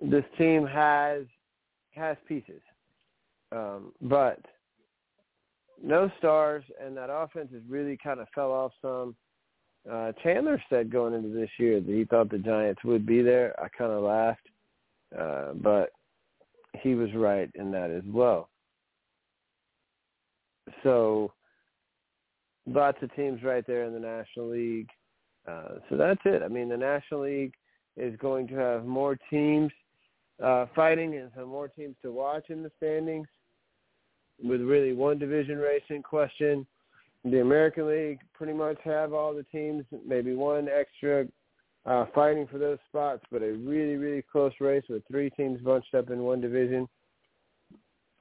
this team has has pieces, um, but no stars, and that offense has really kind of fell off some. Uh, Chandler said going into this year that he thought the Giants would be there. I kind of laughed, uh, but he was right in that as well. So lots of teams right there in the National League. Uh, so that's it. I mean, the National League is going to have more teams uh, fighting and some more teams to watch in the standings with really one division race in question. The American League pretty much have all the teams, maybe one extra uh, fighting for those spots, but a really, really close race with three teams bunched up in one division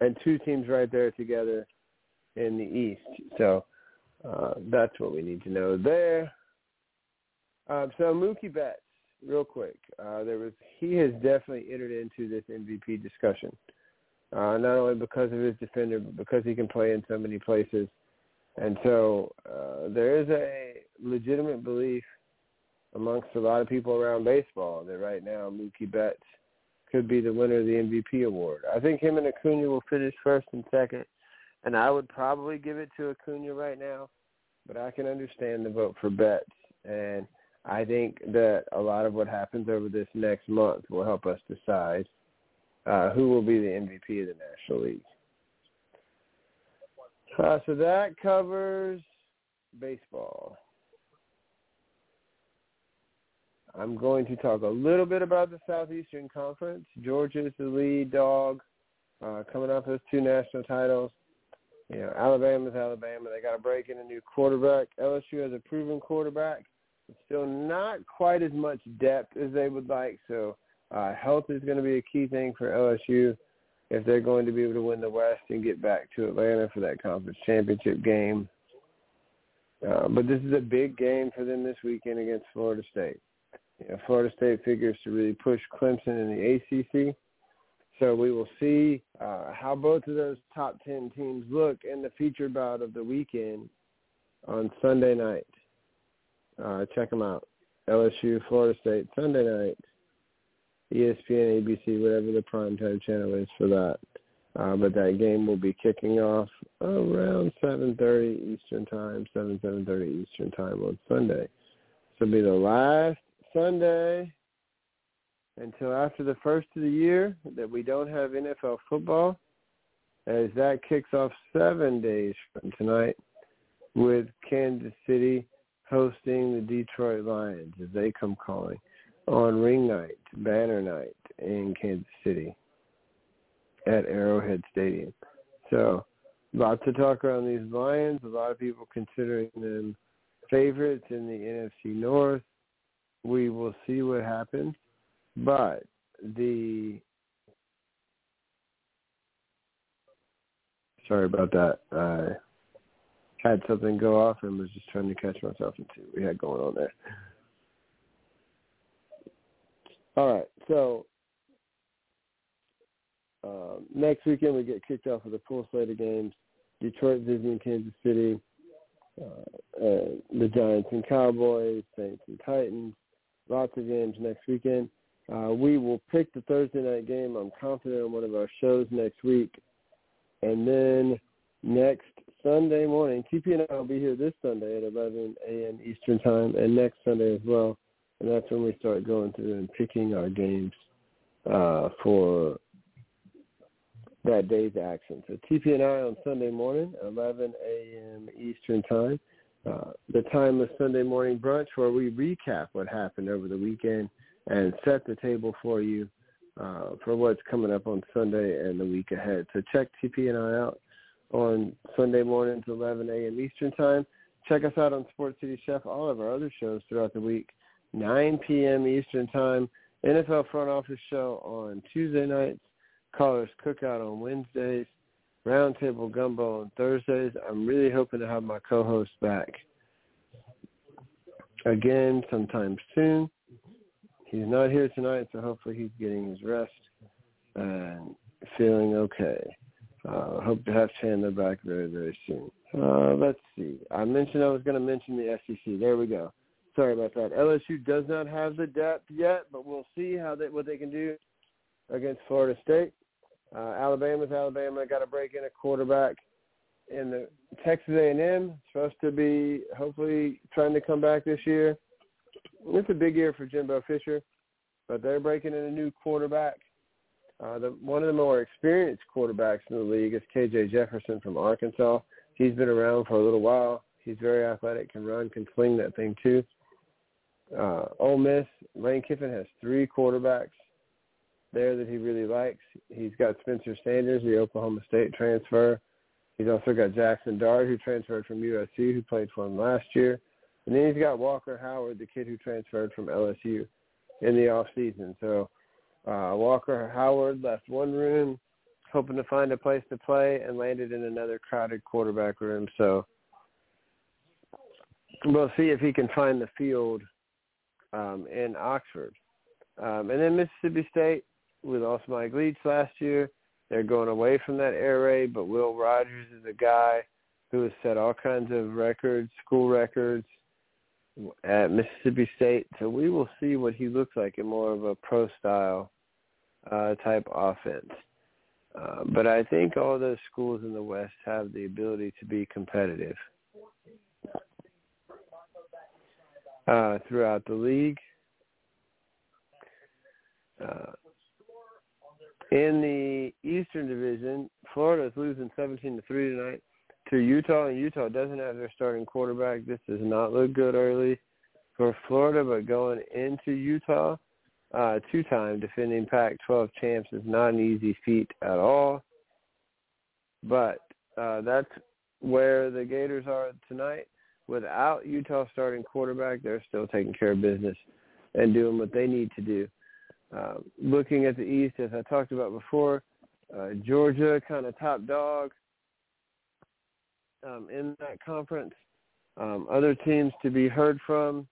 and two teams right there together in the East. So uh, that's what we need to know there. Um, so Mookie Betts, real quick, uh, there was he has definitely entered into this MVP discussion, uh, not only because of his defender, but because he can play in so many places. And so uh, there is a legitimate belief amongst a lot of people around baseball that right now Mookie Betts could be the winner of the MVP award. I think him and Acuna will finish first and second, and I would probably give it to Acuna right now, but I can understand the vote for Betts. And I think that a lot of what happens over this next month will help us decide uh, who will be the MVP of the National League. Uh, so that covers baseball. I'm going to talk a little bit about the Southeastern Conference. Georgia's the lead dog, uh, coming off those two national titles. You know, Alabama's Alabama. They got to break in a new quarterback. LSU has a proven quarterback. Still not quite as much depth as they would like. So uh, health is going to be a key thing for LSU if they're going to be able to win the West and get back to Atlanta for that conference championship game. Uh, but this is a big game for them this weekend against Florida State. You know, Florida State figures to really push Clemson in the ACC. So we will see uh, how both of those top 10 teams look in the featured bout of the weekend on Sunday night. Uh, check them out. LSU, Florida State, Sunday night. ESPN, ABC, whatever the primetime channel is for that. Uh, but that game will be kicking off around 7.30 Eastern Time, 7, 7.30 Eastern Time on Sunday. This will be the last Sunday until after the first of the year that we don't have NFL football, as that kicks off seven days from tonight with Kansas City hosting the Detroit Lions as they come calling on ring night, banner night in Kansas City at Arrowhead Stadium. So lots of talk around these Lions. A lot of people considering them favorites in the NFC North. We will see what happens. But the sorry about that. I had something go off and was just trying to catch myself and see what we had going on there. All right, so uh, next weekend we get kicked off with a full slate of games. Detroit visiting Kansas City, uh, uh, the Giants and Cowboys, Saints and Titans. Lots of games next weekend. Uh, we will pick the Thursday night game. I'm confident on one of our shows next week. And then next Sunday morning, TP and I will be here this Sunday at 11 a.m. Eastern Time and next Sunday as well and that's when we start going through and picking our games uh, for that day's action. So TP and I on Sunday morning, 11 a.m. Eastern Time. Uh, the time of Sunday morning brunch where we recap what happened over the weekend and set the table for you uh, for what's coming up on Sunday and the week ahead. So check TP and I out on Sunday mornings, 11 a.m. Eastern Time. Check us out on Sports City Chef, all of our other shows throughout the week. 9 p.m. Eastern Time. NFL Front Office Show on Tuesday nights. Callers Cookout on Wednesdays. Roundtable Gumbo on Thursdays. I'm really hoping to have my co-host back again sometime soon. he's not here tonight, so hopefully he's getting his rest and feeling okay. Uh, hope to have Chandler back very, very soon. Uh, let's see. I mentioned I was going to mention the SEC. There we go. Sorry about that. LSU does not have the depth yet, but we'll see how they what they can do against Florida State. Uh, Alabama's Alabama got to break in a quarterback in the Texas A&M supposed to be hopefully trying to come back this year. It's a big year for Jimbo Fisher, but they're breaking in a new quarterback. Uh, the, one of the more experienced quarterbacks in the league is KJ Jefferson from Arkansas. He's been around for a little while. He's very athletic, can run, can sling that thing too. Uh, Ole Miss, Lane Kiffin has three quarterbacks there that he really likes. He's got Spencer Sanders, the Oklahoma State transfer. He's also got Jackson Dart, who transferred from USC, who played for him last year. And then he's got Walker Howard, the kid who transferred from LSU in the off season. So uh, Walker Howard left one room hoping to find a place to play and landed in another crowded quarterback room. So we'll see if he can find the field um, in Oxford. Um, and then Mississippi State, we lost Mike Leach last year. They're going away from that air raid, but Will Rogers is a guy who has set all kinds of records, school records at Mississippi State. So we will see what he looks like in more of a pro style uh, type offense. Uh, but I think all those schools in the West have the ability to be competitive uh, throughout the league. Uh, in the Eastern Division, Florida is losing 17 to 3 tonight to Utah, and Utah doesn't have their starting quarterback. This does not look good early for Florida, but going into Utah, uh, two-time defending Pac-12 champs is not an easy feat at all. But uh, that's where the Gators are tonight. Without Utah starting quarterback, they're still taking care of business and doing what they need to do. Uh, looking at the East, as I talked about before, uh, Georgia kind of top dog um, in that conference. Um, other teams to be heard from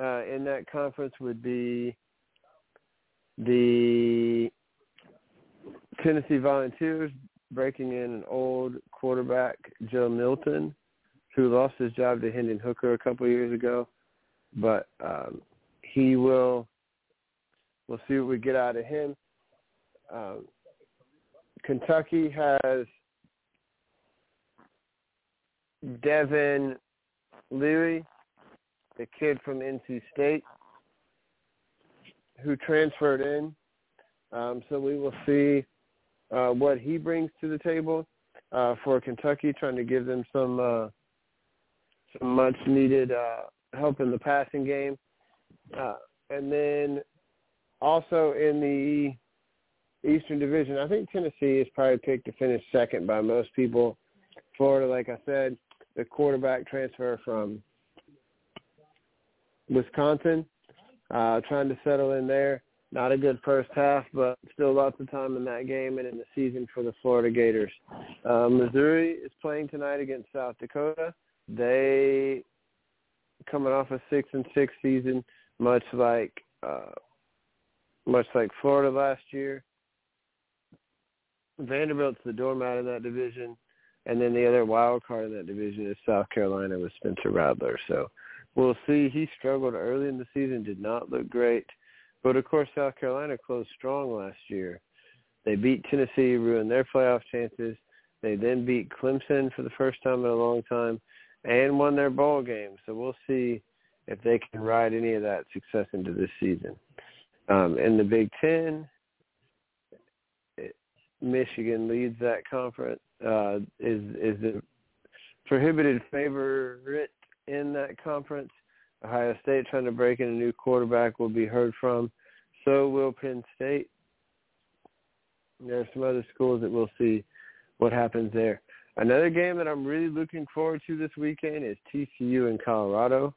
uh, in that conference would be the Tennessee Volunteers breaking in an old quarterback, Joe Milton, who lost his job to Hendon Hooker a couple of years ago. But um, he will. We'll see what we get out of him. Um, Kentucky has Devin Leary, the kid from NC State, who transferred in. Um, so we will see uh, what he brings to the table uh, for Kentucky, trying to give them some uh, some much needed uh, help in the passing game. Uh, and then also in the Eastern Division, I think Tennessee is probably picked to finish second by most people. Florida, like I said, the quarterback transfer from Wisconsin, uh, trying to settle in there. Not a good first half, but still lots of time in that game and in the season for the Florida Gators. Uh, Missouri is playing tonight against South Dakota. They coming off a six and six season, much like uh, much like Florida last year. Vanderbilt's the doormat in that division, and then the other wild card in that division is South Carolina with Spencer Rattler. So we'll see. He struggled early in the season, did not look great. But of course, South Carolina closed strong last year. They beat Tennessee, ruined their playoff chances. They then beat Clemson for the first time in a long time and won their bowl game. So we'll see if they can ride any of that success into this season. Um, in the Big Ten, Michigan leads that conference. Uh, is is the prohibited favorite in that conference. Ohio State trying to break in a new quarterback will be heard from. So will Penn State. There are some other schools that we'll see what happens there. Another game that I'm really looking forward to this weekend is TCU in Colorado.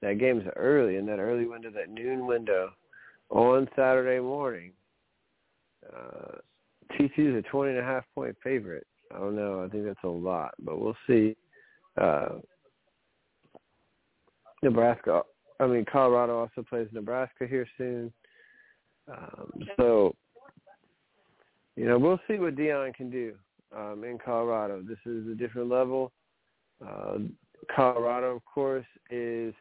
That game's early in that early window, that noon window on Saturday morning. Uh, TCU is a 20 and a half point favorite. I don't know. I think that's a lot, but we'll see. Uh, Nebraska I mean, Colorado also plays Nebraska here soon. Um, so, you know, we'll see what Deion can do um, in Colorado. This is a different level. Uh, Colorado, of course, is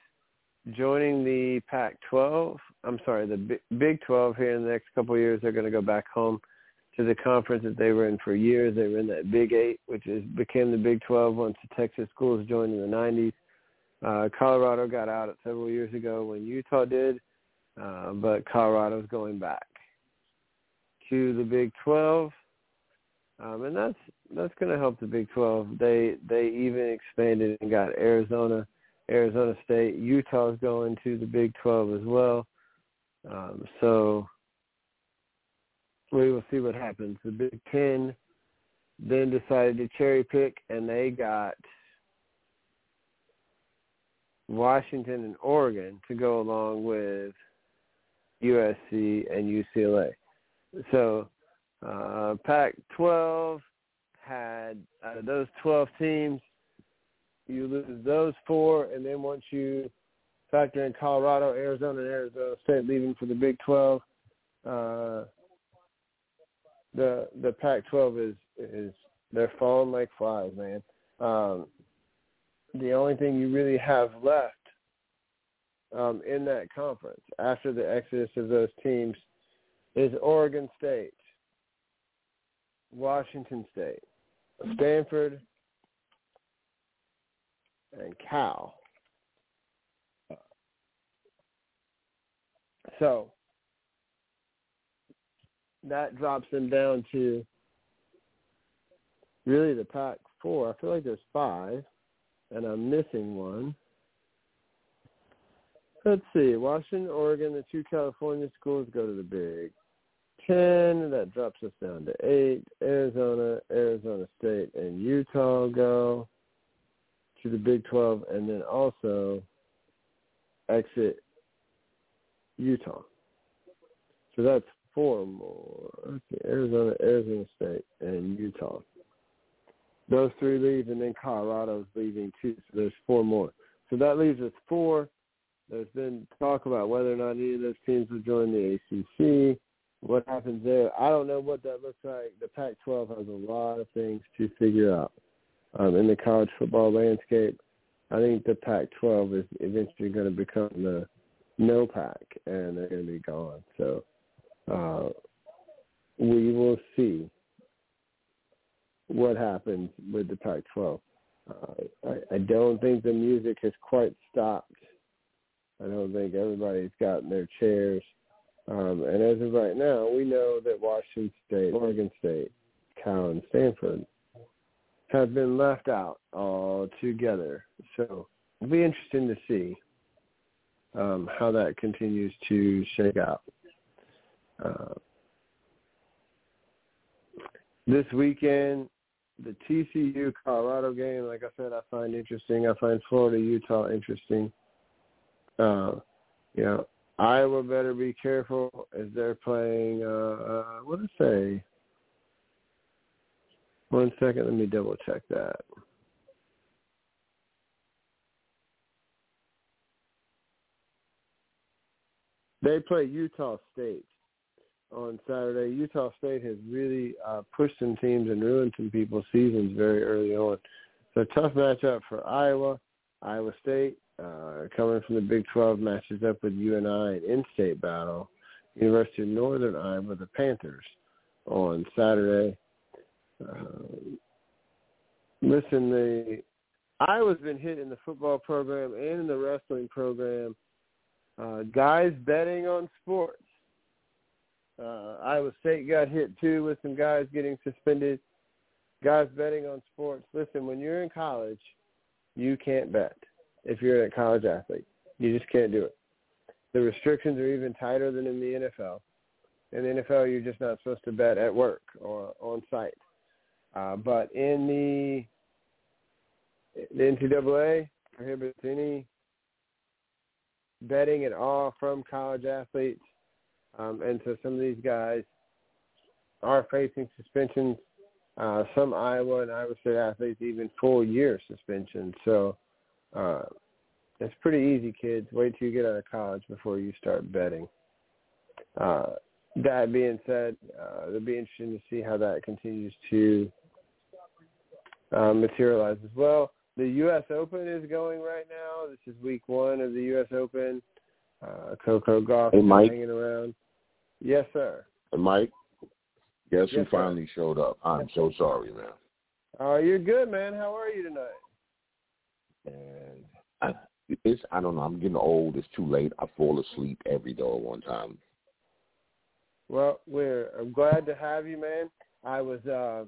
joining the Pac-12. I'm sorry, the Big 12 here in the next couple of years. They're going to go back home to the conference that they were in for years. They were in that Big Eight, which is became the Big 12 once the Texas schools joined in the 90s. Uh, Colorado got out it several years ago when Utah did, uh, but Colorado's going back to the Big 12, um, and that's that's going to help the Big 12. They they even expanded and got Arizona, Arizona State, Utah's going to the Big 12 as well. Um, so we will see what happens. The Big Ten then decided to cherry pick, and they got Washington and Oregon to go along with USC and UCLA. So uh, Pac-12 had out of those 12 teams, you lose those four, and then once you factor in Colorado, Arizona, and Arizona State leaving for the Big 12, uh, the the Pac-12 is is they're falling like flies, man. Um, the only thing you really have left um, in that conference after the exodus of those teams is Oregon State, Washington State, Stanford, and Cal. So that drops them down to really the Pac four. I feel like there's five and I'm missing one. Let's see. Washington, Oregon, the two California schools go to the Big Ten. That drops us down to eight. Arizona, Arizona State, and Utah go to the Big 12, and then also exit Utah. So that's four more. Okay, Arizona, Arizona State, and Utah. Those three leave, and then Colorado's leaving too. So there's four more. So that leaves us four. There's been talk about whether or not any of those teams will join the ACC. What happens there? I don't know what that looks like. The Pac-12 has a lot of things to figure out um, in the college football landscape. I think the Pac-12 is eventually going to become the no pack, and they're going to be gone. So uh, we will see what happens with the Pac-12. Uh, I, I don't think the music has quite stopped. I don't think everybody's gotten their chairs. Um, and as of right now, we know that Washington State, Oregon State, Cal, and Stanford have been left out altogether. So it'll be interesting to see um, how that continues to shake out. Uh, this weekend, the TCU Colorado game, like I said, I find interesting. I find Florida Utah interesting. Uh, you know, Iowa better be careful as they're playing. Uh, uh, what did I say? One second, let me double check that. They play Utah State on Saturday. Utah State has really uh, pushed some teams and ruined some people's seasons very early on. So tough matchup for Iowa. Iowa State uh, coming from the Big 12 matches up with UNI an in-state battle. University of Northern Iowa, the Panthers, on Saturday. Uh, listen, the Iowa's been hit in the football program and in the wrestling program. Uh, guys betting on sports uh, Iowa State got hit too with some guys getting suspended. Guys betting on sports. Listen, when you're in college, you can't bet if you're a college athlete. You just can't do it. The restrictions are even tighter than in the NFL. In the NFL, you're just not supposed to bet at work or on site. Uh, but in the the NCAA prohibits any betting at all from college athletes um, and so some of these guys are facing suspensions. Uh, some Iowa and Iowa State athletes even full year suspension. So uh, it's pretty easy, kids. Wait till you get out of college before you start betting. Uh, that being said, uh, it'll be interesting to see how that continues to uh, materialize as well. The U.S. Open is going right now. This is week one of the U.S. Open. Uh, Coco Gauff hey, hanging around. Yes, sir. Hey, Mike, guess Yes, who sir. finally showed up? I'm so sorry, man. Oh, you're good, man. How are you tonight? And I, it's I don't know. I'm getting old. It's too late. I fall asleep every day one time. Well, we're I'm glad to have you, man. I was uh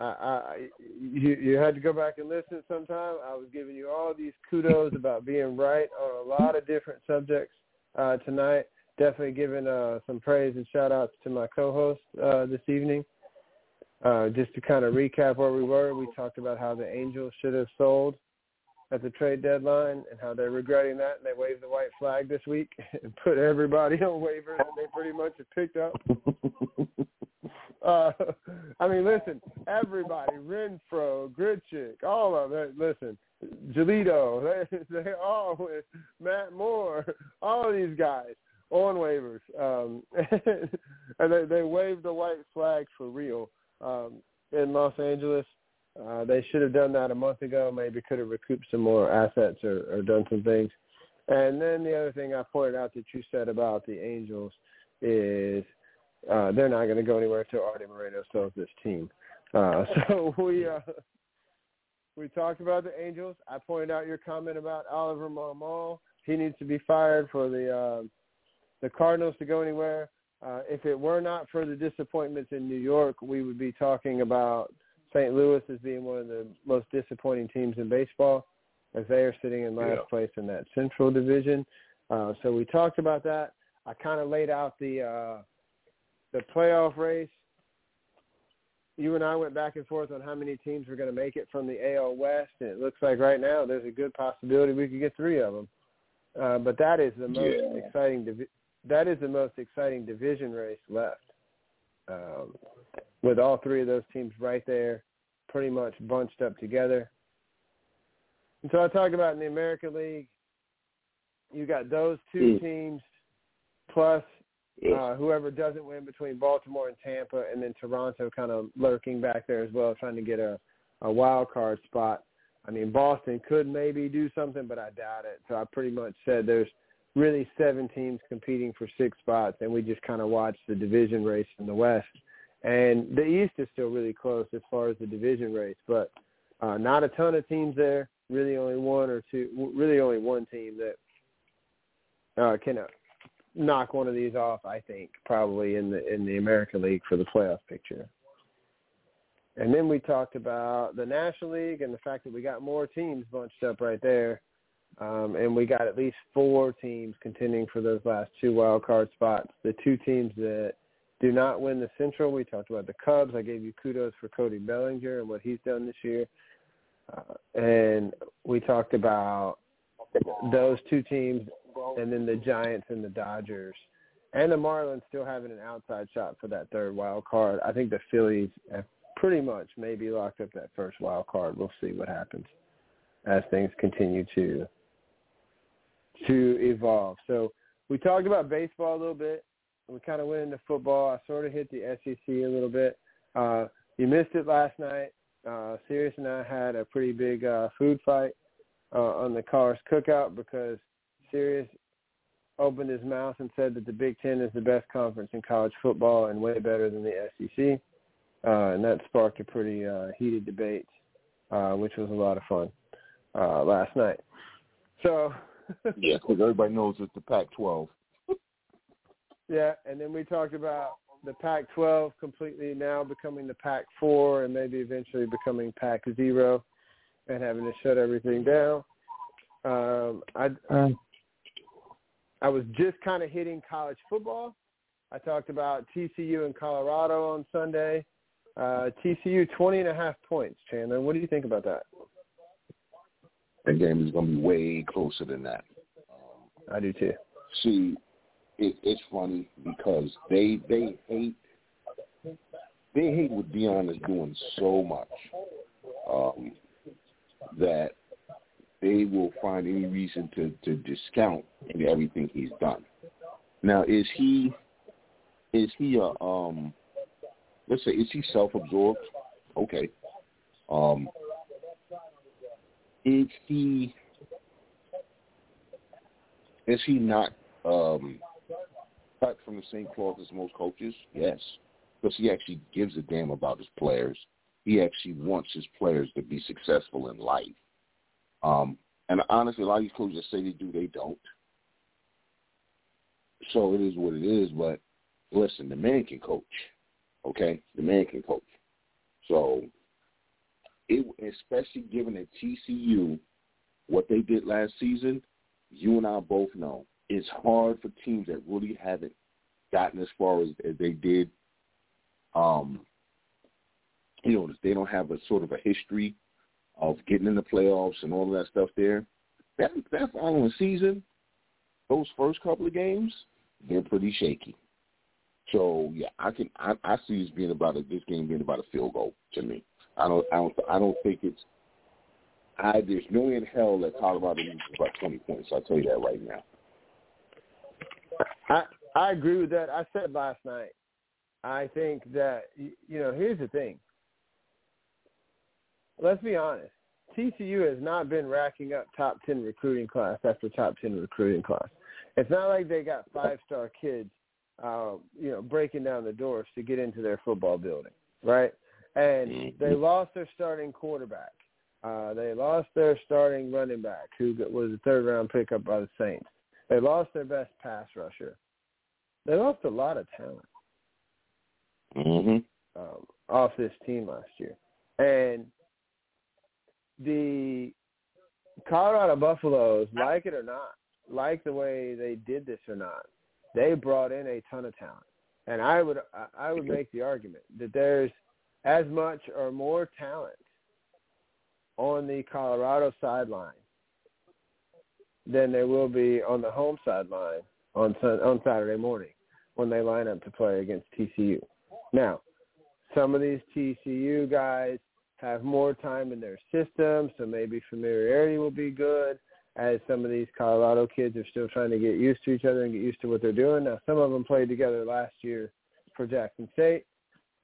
I, I you you had to go back and listen sometime. I was giving you all these kudos about being right on a lot of different subjects uh tonight. Definitely giving uh some praise and shout outs to my co-host uh this evening. Uh just to kind of recap where we were, we talked about how the Angels should have sold at the trade deadline and how they're regretting that and they waved the white flag this week and put everybody on waivers that they pretty much have picked up. Uh, I mean, listen, everybody, Renfroe, Grichuk, all of it. Listen, Giolito, they, they all with Matt Moore, all of these guys on waivers, um, and they, they waved the white flag for real um, in Los Angeles. Uh, they should have done that a month ago. Maybe could have recouped some more assets or, or done some things. And then the other thing I pointed out that you said about the Angels is uh, they're not going to go anywhere until Arte Moreno sells this team. Uh, so we uh, we talked about the Angels. I pointed out your comment about Oliver Marmol. He needs to be fired for the uh, the Cardinals to go anywhere. Uh, if it were not for the disappointments in New York, we would be talking about St. Louis as being one of the most disappointing teams in baseball, as they are sitting in last Yeah. place in that Central Division. Uh, so we talked about that. I kind of laid out the uh, the playoff race. You and I went back and forth on how many teams were going to make it from the AL West, and it looks like right now there's a good possibility we could get three of them. Uh, but that is the most Yeah. exciting. Divi- that is the most exciting division race left, um, with all three of those teams right there, pretty much bunched up together. And so I talk about in the American League, you got those two Mm. teams plus uh, whoever doesn't win between Baltimore and Tampa, and then Toronto kind of lurking back there as well, trying to get a, a wild card spot. I mean, Boston could maybe do something, but I doubt it. So I pretty much said there's really seven teams competing for six spots, and we just kind of watched the division race in the West. And the East is still really close as far as the division race, but uh, not a ton of teams there. Really, only one or two. Really, only one team that uh, can uh, knock one of these off. I think probably in the in the American League for the playoff picture. And then we talked about the National League and the fact that we got more teams bunched up right there, um, and we got at least four teams contending for those last two wild card spots. The two teams that do not win the Central, we talked about the Cubs. I gave you kudos for Cody Bellinger and what he's done this year, uh, and we talked about those two teams and then the Giants and the Dodgers. And the Marlins still having an outside shot for that third wild card. I think the Phillies have pretty much maybe locked up that first wild card. We'll see what happens as things continue to to evolve. So we talked about baseball a little bit. We kind of went into football. I sort of hit the SEC a little bit. Uh, you missed it last night. Uh, Sirius and I had a pretty big uh, food fight uh, on the Callers Cookout because Sirius opened his mouth and said that the Big Ten is the best conference in college football and way better than the SEC, uh, and that sparked a pretty uh, heated debate, uh, which was a lot of fun uh, last night. So, Yeah, because everybody knows it's the Pac-12. yeah, and then we talked about the Pac-12 completely now becoming the Pac-4 and maybe eventually becoming Pac-0 and having to shut everything down. Um, I I was just kind of hitting college football. I talked about TCU and Colorado on Sunday. Uh, TCU 20 and a half points, Chandler. What do you think about that? That game is going to be way closer than that. I do too. See, it, it's funny because they they hate they hate what Deion is doing so much um, that they will find any reason to to discount everything he's done. Now, is he is he a um let's say is he self-absorbed? Okay. Um is he is he not um cut from the same cloth as most coaches? Yes. Because he actually gives a damn about his players. He actually wants his players to be successful in life. Um and honestly a lot of these coaches say they do, they don't. So it is what it is, but listen, the man can coach. Okay? The man can coach. So it especially given at TCU what they did last season, you and I both know it's hard for teams that really haven't gotten as far as, as they did. Um, you know, they don't have a sort of a history of getting in the playoffs and all of that stuff there. That that following season, those first couple of games, they're pretty shaky. So yeah, I can I, I see this being about a, this game being about a field goal to me. I don't I don't I don't think it's I there's no in hell that Colorado loses about twenty points. I'll tell you that right now. I I agree with that. I said last night. I think that you know here's the thing. Let's be honest. TCU has not been racking up top ten recruiting class after top ten recruiting class. It's not like they got five star kids, uh, you know, breaking down the doors to get into their football building, right? And they lost their starting quarterback. Uh, they lost their starting running back, who was a third round pickup by the Saints. They lost their best pass rusher. They lost a lot of talent mm-hmm. um, off this team last year, and the Colorado Buffaloes, like it or not, like the way they did this or not, they brought in a ton of talent, and I would I would make the argument that there's as much or more talent on the Colorado sideline than there will be on the home sideline on on Saturday morning when they line up to play against TCU. Now, some of these TCU guys have more time in their system, so maybe familiarity will be good as some of these Colorado kids are still trying to get used to each other and get used to what they're doing. Now, some of them played together last year for Jackson State,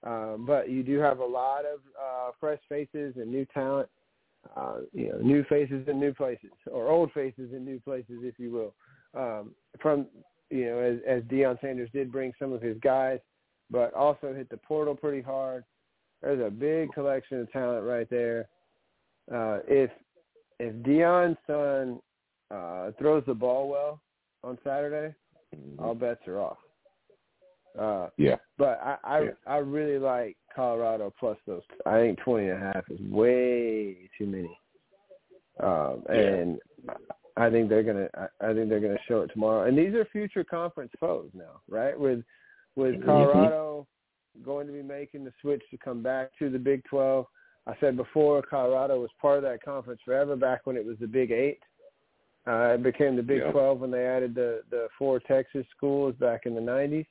um, but you do have a lot of uh, fresh faces and new talent, uh, you know, new faces in new places, or old faces in new places, if you will. Um, from you know, as, as Deion Sanders did bring some of his guys, but also hit the portal pretty hard. There's a big collection of talent right there. Uh, if if Deion's son uh, throws the ball well on Saturday, Mm-hmm. all bets are off. Uh, Yeah. but I I, Yeah. I really like Colorado plus those. I think twenty and a half is way too many. Um, Yeah. and I think they're gonna I I think they're gonna show it tomorrow. And these are future conference foes now, right? With with Mhm. Colorado going to be making the switch to come back to the Big Twelve. I said before Colorado was part of that conference forever back when it was the Big Eight. Uh, it became the Big Yeah. 12 when they added the the four Texas schools back in the 90s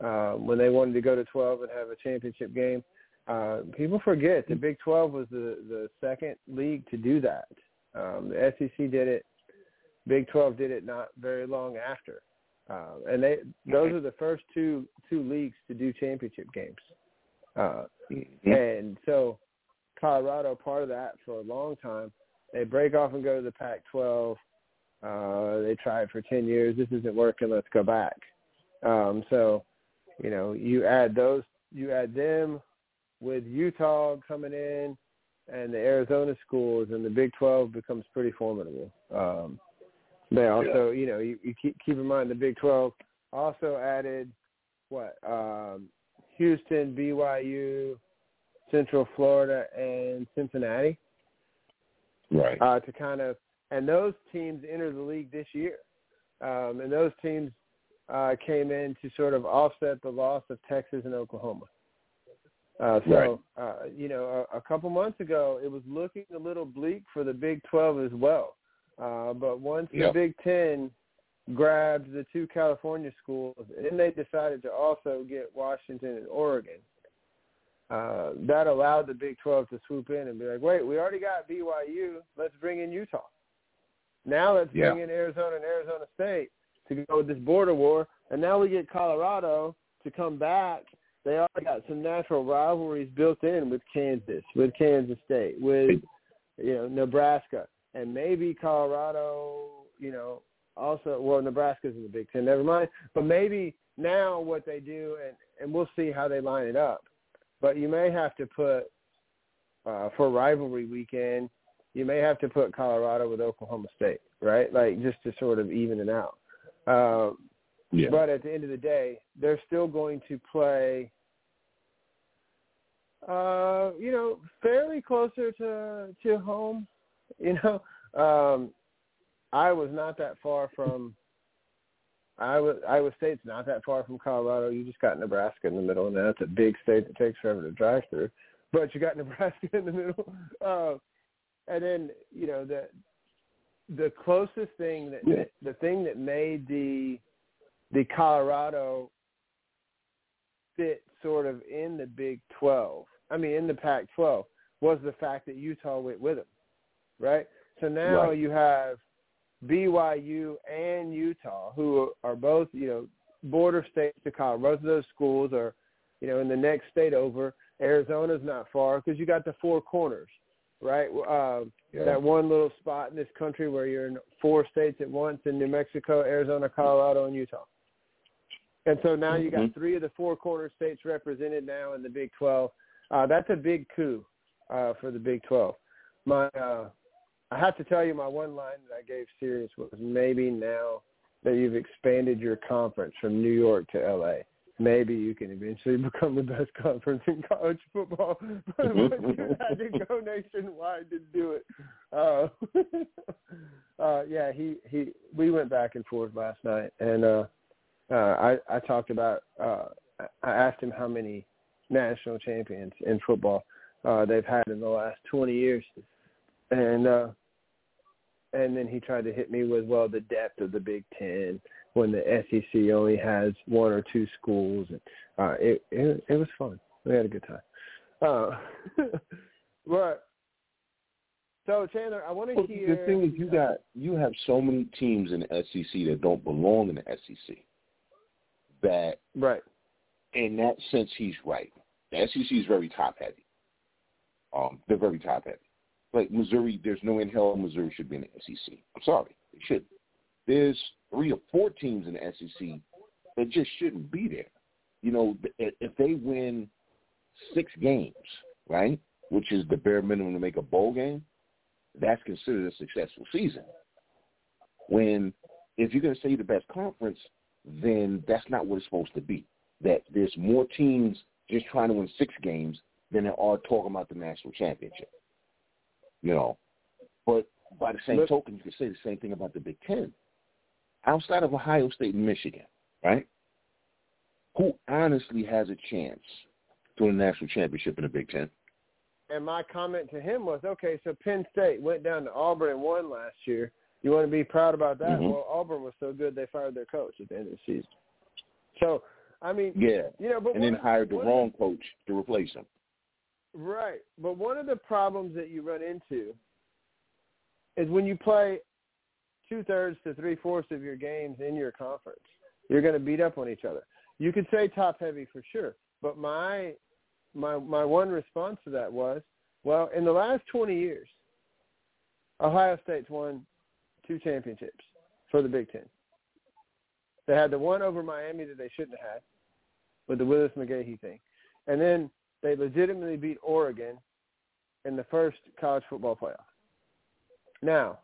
um, when they wanted to go to 12 and have a championship game. Uh, people forget the Big 12 was the the second league to do that. Um, the SEC did it. Big 12 did it not very long after, uh, and they those are the first two two leagues to do championship games. Uh, Mhm. and so Colorado, part of that for a long time, they break off and go to the Pac-12. Uh, they try it for 10 years. This isn't working. Let's go back. Um, so, you know, you add those, you add them with Utah coming in and the Arizona schools, and the Big 12 becomes pretty formidable. Um, they also, you know, you, you keep keep in mind the Big 12 also added what um, Houston, BYU, Central Florida, and Cincinnati Right. uh, to kind of, and those teams enter the league this year, um, and those teams uh, came in to sort of offset the loss of Texas and Oklahoma. Uh, so, uh, you know, a, a couple months ago, it was looking a little bleak for the Big 12 as well. Uh, but once Yeah. the Big 10 grabbed the two California schools, and they decided to also get Washington and Oregon, uh, that allowed the Big 12 to swoop in and be like, wait, we already got BYU. Let's bring in Utah. Now let's Yeah. bring in Arizona and Arizona State to go with this border war, and now we get Colorado to come back. They already got some natural rivalries built in with Kansas, with Kansas State, with you know Nebraska, and maybe Colorado. You know, also well Nebraska's in the Big Ten. Never mind, but maybe now what they do, and and we'll see how they line it up. But you may have to put uh, for rivalry weekend. You may have to put Colorado with Oklahoma State, right? Like just to sort of even it out. Um, Yeah. but at the end of the day, they're still going to play, uh, you know, fairly closer to to home. You know, um, I was not that far from. Iowa, Iowa State's not that far from Colorado. You just got Nebraska in the middle, and that's a big state that takes forever to drive through. But you got Nebraska in the middle, uh, and then you know the the closest thing that Yeah. the thing that made the the Colorado fit sort of in the Big 12. I mean, in the Pac-12 was the fact that Utah went with them, right? So now Right. you have BYU and Utah, who are both you know border states to Colorado. Both of those schools are, you know, in the next state over. Arizona's not far because you got the four corners, right? Um, Yeah. that one little spot in this country where you're in four states at once in New Mexico, Arizona, Colorado, and Utah. And so now you got Mhm. three of the four corner states represented now in the Big 12. Uh, that's a big coup uh, for the Big 12. My, uh, I have to tell you, my one line that I gave Sirius was maybe now that you've expanded your conference from New York to LA, maybe you can eventually become the best conference in college football. But you had to go nationwide to do it. Uh, uh, yeah, he he. We went back and forth last night, and uh, uh, I I talked about. Uh, I asked him how many national champions in football uh, they've had in the last 20 years, and uh, and then he tried to hit me with well the depth of the Big Ten when the SEC only has one or two schools, and uh, it, it it was fun. We had a good time. Uh, but so Chandler, I want to Well, hear. the thing is, you got you have so many teams in the SEC that don't belong in the SEC. That right. in that sense, he's right. The SEC is very top heavy. Um, they're very top heavy. Like Missouri, there's no in hell Missouri should be in the SEC. I'm sorry, they shouldn't. There's three or four teams in the SEC that just shouldn't be there. You know, if they win six games, right, which is the bare minimum to make a bowl game, that's considered a successful season. When if you're going to say the best conference, then that's not what it's supposed to be. That there's more teams just trying to win six games than there are talking about the national championship. You know, but by the same Look- token, you can say the same thing about the Big Ten. Outside of Ohio State and Michigan, right? Who honestly has a chance to win a national championship in the Big Ten? And my comment to him was, okay, so Penn State went down to Auburn and won last year. You want to be proud about that? Mhm. Well, Auburn was so good they fired their coach at the end of the season. So, I mean, Yeah, you know, but and then hired the wrong coach to replace him. Right. But one of the problems that you run into is when you play two thirds to three fourths of your games in your conference, you're going to beat up on each other. You could say top heavy for sure, but my my my one response to that was, well, in the last 20 years, Ohio State's won two championships for the Big Ten. They had the one over Miami that they shouldn't have had with the Willis McGahee thing, and then they legitimately beat Oregon in the first college football playoff. Now,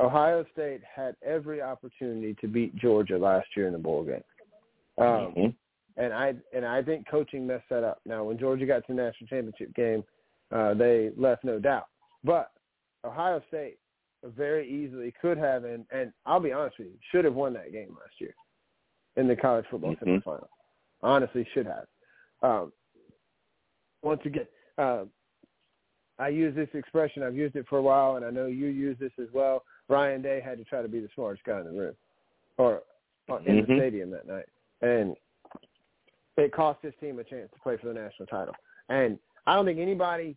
Ohio State had every opportunity to beat Georgia last year in the bowl game. Um, Mhm. and I and I think coaching messed that up. Now, when Georgia got to the national championship game, uh, they left no doubt. But Ohio State very easily could have, and and I'll be honest with you, should have won that game last year in the college football Mhm. semifinal. Honestly, should have. Um, once again, uh, I use this expression. I've used it for a while, and I know you use this as well. Ryan Day had to try to be the smartest guy in the room, or, or in the Mhm. stadium that night, and it cost his team a chance to play for the national title. And I don't think anybody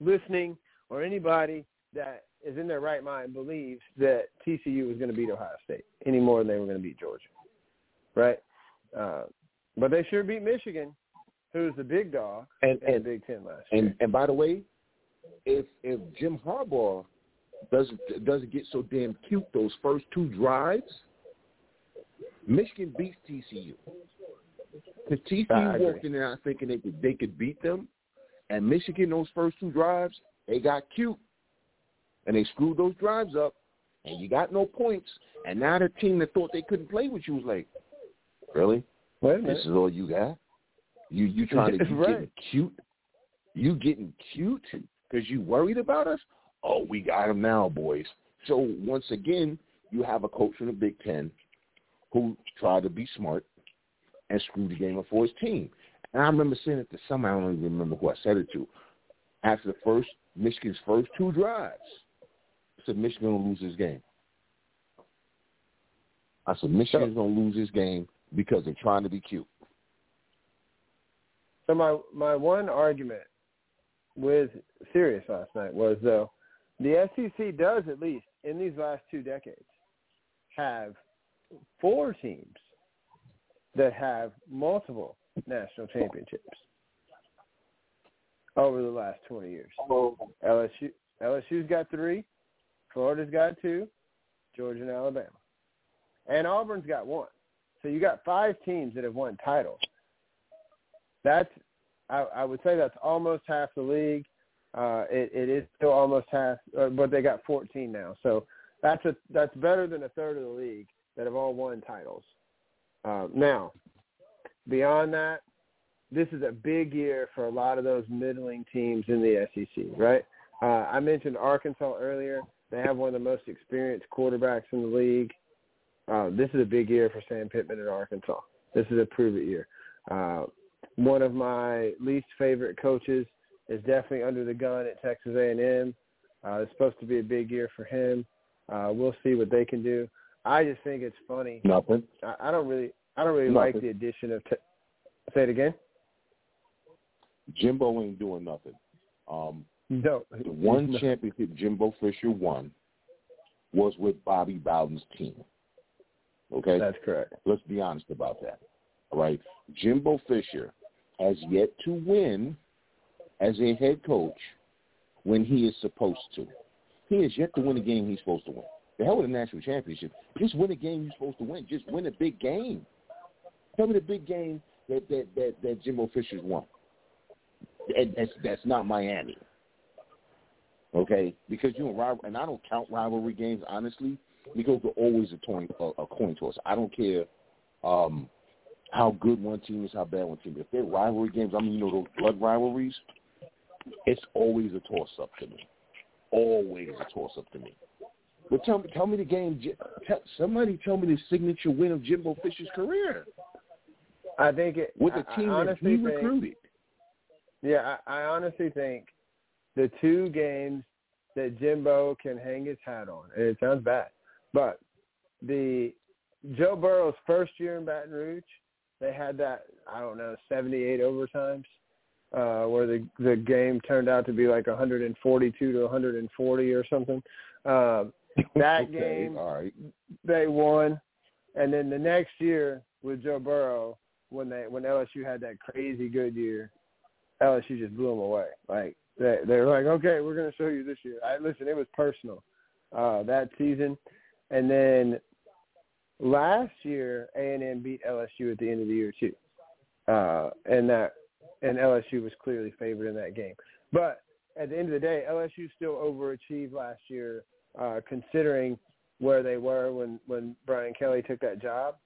listening or anybody that is in their right mind believes that TCU was going to beat Ohio State any more than they were going to beat Georgia, right? Uh, but they sure beat Michigan, who's the big dog And in and the Big Ten last year. and and by the way, if if Jim Harbaugh doesn't doesn't get so damn cute those first two drives, Michigan beats TCU. Because TCU walked in there thinking they could they could beat them, and Michigan those first two drives they got cute, and they screwed those drives up, and you got no points. And now the team that thought they couldn't play with you was like, really? This is all you got? You you trying to you Right. getting cute? You getting cute because you worried about us? Oh, we got him now, boys. So once again, you have a coach from the Big Ten who tried to be smart and screw the game up for his team. And I remember saying it to somebody, I don't even remember who I said it to. After the first Michigan's first two drives, I said Michigan will lose this game. I said Michigan's gonna lose this game because they're trying to be cute. So my my one argument with Sirius last night was though the SEC does at least in these last two decades have four teams that have multiple national championships over the last 20 years. LSU LSU's got three, Florida's got two, Georgia and Alabama, and Auburn's got one. So you got five teams that have won titles. That's I, I would say that's almost half the league. Uh, it, it is still almost half, uh, but they got 14 now. So that's a that's better than a third of the league that have all won titles. Uh, now, beyond that, this is a big year for a lot of those middling teams in the SEC, right? Uh, I mentioned Arkansas earlier. They have one of the most experienced quarterbacks in the league. Uh, this is a big year for Sam Pittman in Arkansas. This is a prove it year. Uh, one of my least favorite coaches is definitely under the gun at Texas A&M. Uh, it's supposed to be a big year for him. Uh, we'll see what they can do. I just think it's funny. Nothing. I, I don't really, I don't really like the addition of. Te- say it again. Jimbo ain't doing nothing. Um, No. the one championship Jimbo Fisher won was with Bobby Bowden's team. Okay? That's correct. Let's be honest about that. All right? Jimbo Fisher has yet to win as a head coach when he is supposed to. He has yet to win a game he's supposed to win. The hell with a national championship. Just win a game you're supposed to win. Just win a big game. Tell me the big game that that that, that Jimbo Fisher's won. And that's that's not Miami. Okay, because you rival- and I don't count rivalry games honestly because they're always a coin a, a coin toss. I don't care um, how good one team is, how bad one team is. If they're rivalry games, I mean, you know, those blood rivalries, it's always a toss up to me. Always a toss up to me. But tell me, tell me the game. Tell, somebody tell me the signature win of Jimbo Fisher's career I think it with the team that he think- recruited. Yeah, I, I honestly think the two games that Jimbo can hang his hat on, and it sounds bad, but the Joe Burrow's first year in Baton Rouge, they had that I don't know seventy eight overtimes, uh, where the the game turned out to be like 142 to 140 or something. Um, that Okay, game right. they won, and then the next year with Joe Burrow, when they when LSU had that crazy good year, LSU just blew them away. Like they they were like, okay, we're going to show you this year. I listen, it was personal uh, that season, and then last year A and M beat LSU at the end of the year too, uh, and that and LSU was clearly favored in that game. But at the end of the day, LSU still overachieved last year, uh, considering where they were when when Brian Kelly took that job.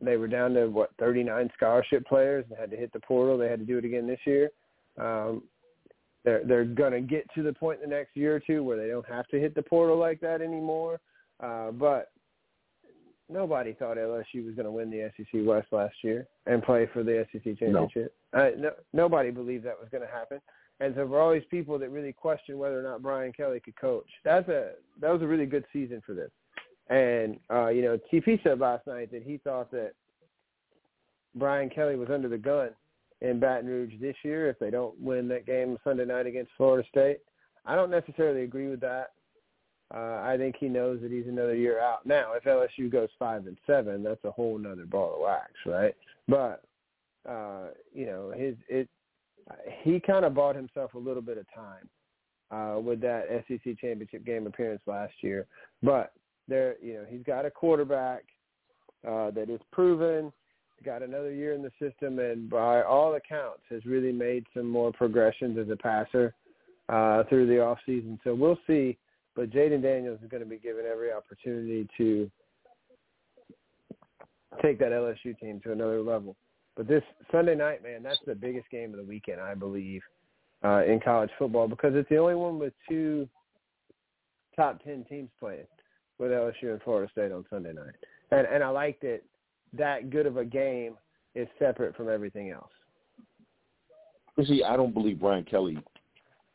They were down to what 39 scholarship players and had to hit the portal. They had to do it again this year. Um, they're they're going to get to the point in the next year or two where they don't have to hit the portal like that anymore. Uh, but nobody thought LSU was going to win the SEC West last year and play for the SEC championship. Uh, no, nobody believed that was going to happen. And for all these people that really question whether or not Brian Kelly could coach, that's a that was a really good season for them. And uh, you know, TP said last night that he thought that Brian Kelly was under the gun in Baton Rouge this year if they don't win that game Sunday night against Florida State. I don't necessarily agree with that. Uh, I think he knows that he's another year out. Now, if LSU goes five and seven, that's a whole nother ball of wax, right? But uh, you know, his it he kind of bought himself a little bit of time uh, with that SEC championship game appearance last year. But there, you know, he's got a quarterback uh, that is proven, got another year in the system, and by all accounts has really made some more progressions as a passer uh, through the off season. So we'll see. But Jayden Daniels is going to be given every opportunity to take that LSU team to another level. But this Sunday night, man, that's the biggest game of the weekend, I believe, uh, in college football because it's the only one with two top ten teams playing with LSU and Florida State on Sunday night. And and I like that that good of a game is separate from everything else. You see, I don't believe Brian Kelly.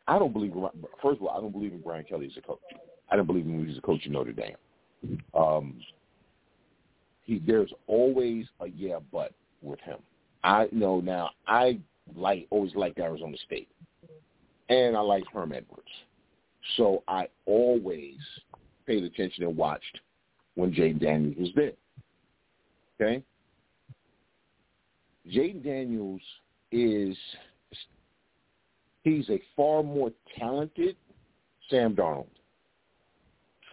I don't believe. First of all, I don't believe in Brian Kelly as a coach. I don't believe in him as a coach in Notre Dame. Um, he there's always a yeah, but with him. I know now. I like always liked Arizona State, and I like Herm Edwards. So I always paid attention and watched when Jayden Daniels was there. Okay, Jayden Daniels is he's a far more talented Sam Darnold,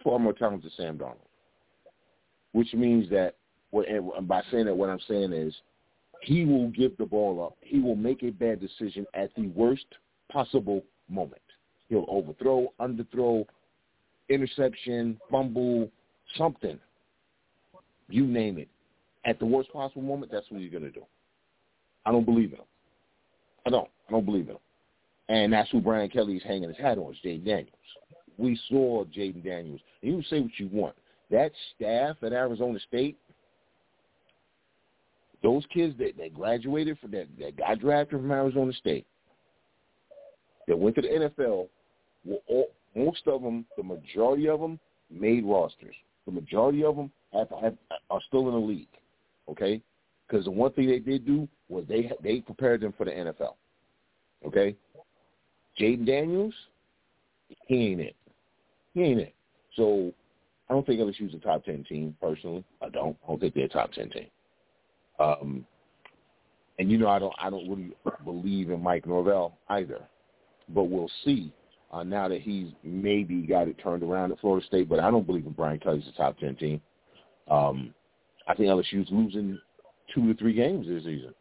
far more talented Sam Darnold, which means that. And by saying that, what I'm saying is he will give the ball up. He will make a bad decision at the worst possible moment. He'll overthrow, underthrow, interception, fumble, something. You name it. At the worst possible moment, that's what he's going to do. I don't believe in him. I don't. I don't believe in him. And that's who Brian Kelly is hanging his hat on, is Jayden Daniels. We saw Jayden Daniels. And you say what you want. That staff at Arizona State those kids that, that graduated from that that got drafted from Arizona State that went to the NFL were all, most of them, the majority of them made rosters. The majority of them have, have are still in the league. Okay, because the one thing they did do was they they prepared them for the NFL. Okay, Jayden Daniels, he ain't it. He ain't it. So I don't think LSU's a top ten team personally. I don't. I don't think they're a top ten team. Um, and you know, I don't, I don't really believe in Mike Norvell either, but we'll see uh, now that he's maybe got it turned around at Florida State. But I don't believe in Brian Kelly's a top ten team. Um, I think LSU's losing two to three games this season.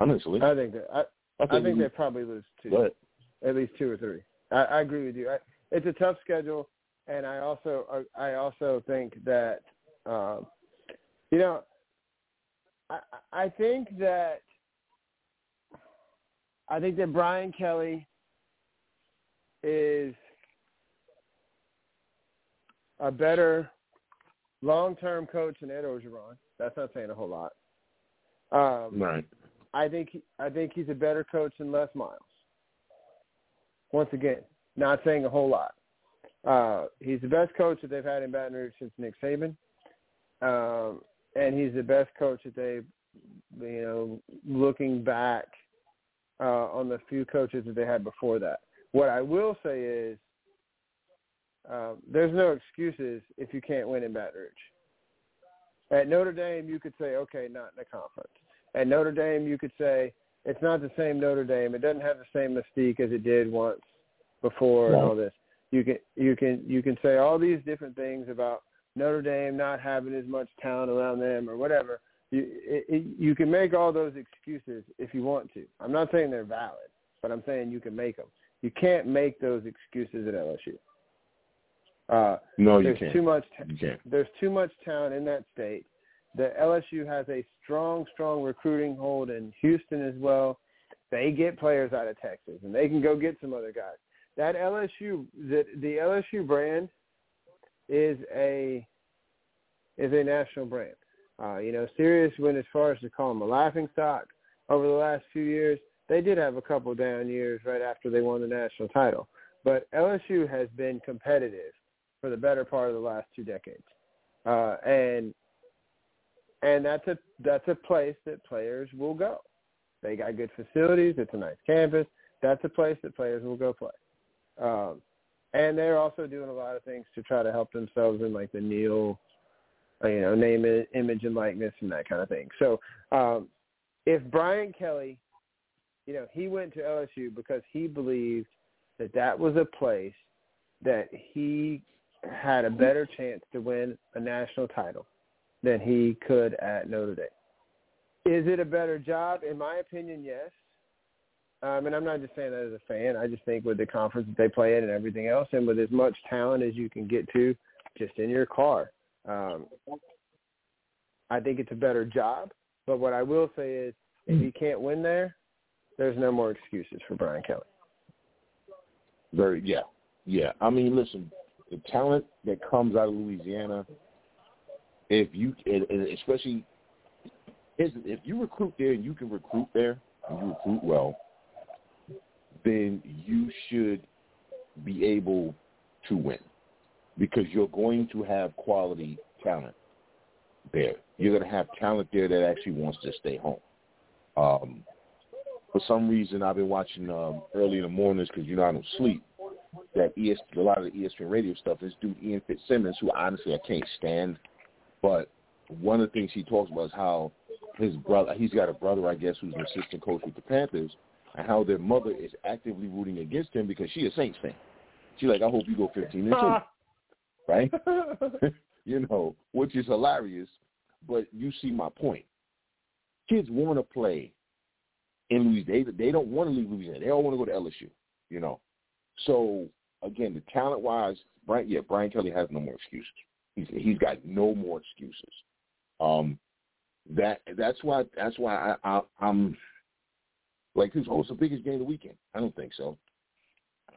Honestly, I think that I, I think, I think they probably lose two, at least two or three. I, I agree with you. I, it's a tough schedule, and I also I also think that um, you know I, I think that I think that Brian Kelly is a better long-term coach than Ed Orgeron. That's not saying a whole lot. Um, right. I think I think he's a better coach than Les Miles. Once again, not saying a whole lot. Uh, he's the best coach that they've had in Baton Rouge since Nick Saban. Um, and he's the best coach that they, you know, looking back uh, on the few coaches that they had before that. What I will say is, uh, there's no excuses if you can't win in Baton Rouge. At Notre Dame, you could say, okay, not in the conference. At Notre Dame, you could say it's not the same Notre Dame. It doesn't have the same mystique as it did once before and all this. You can you can you can say all these different things about Notre Dame not having as much talent around them or whatever. You it, it, you can make all those excuses if you want to. I'm not saying they're valid, but I'm saying you can make them. You can't make those excuses at LSU. Uh, no, there's you can't. Too much, you can't. There's too much talent in that state. The LSU has a strong, strong recruiting hold in Houston as well. They get players out of Texas, and they can go get some other guys. That LSU, the, the LSU brand is a is a national brand. Uh, you know, Sirius went as far as to call them a laughing stock over the last few years. They did have a couple down years right after they won the national title, but LSU has been competitive for the better part of the last two decades, uh, and and that's a that's a place that players will go. They got good facilities. It's a nice campus. That's a place that players will go play. Um, and they're also doing a lot of things to try to help themselves in like the NIL, uh, you know, name, it, image, and likeness, and that kind of thing. So, um, if Brian Kelly, you know, he went to LSU because he believed that that was a place that he had a better chance to win a national title than he could at Notre Dame. Is it a better job? In my opinion, yes. Um, and I'm not just saying that as a fan. I just think with the conference that they play in and everything else, and with as much talent as you can get to just in your car, um, I think it's a better job. But what I will say is, if you can't win there, there's no more excuses for Brian Kelly. Very, yeah, yeah. I mean, listen, the talent that comes out of Louisiana, if you, especially, if you recruit there and you can recruit there and you recruit well, then you should be able to win because you're going to have quality talent there. You're going to have talent there that actually wants to stay home. Um, for some reason, I've been watching um, early in the mornings because you know I don't sleep. That ES, a lot of the ESPN radio stuff. This dude Ian Fitzsimmons, who honestly I can't stand, but one of the things he talks about is how his brother, he's got a brother, I guess, who's an assistant coach with the Panthers, and how their mother is actively rooting against him because she a Saints fan. She's like, I hope you go 15 and 2. right? you know, which is hilarious, but you see my point. Kids want to play in Louisiana. They, they don't want to leave Louisiana. They all want to go to LSU, you know. So, again, the talent-wise, Brian, yeah, Brian Kelly has no more excuses. He's, he's got no more excuses. Um, that that's why that's why I, I, I'm like, who's oh, the biggest game of the weekend? I don't think so.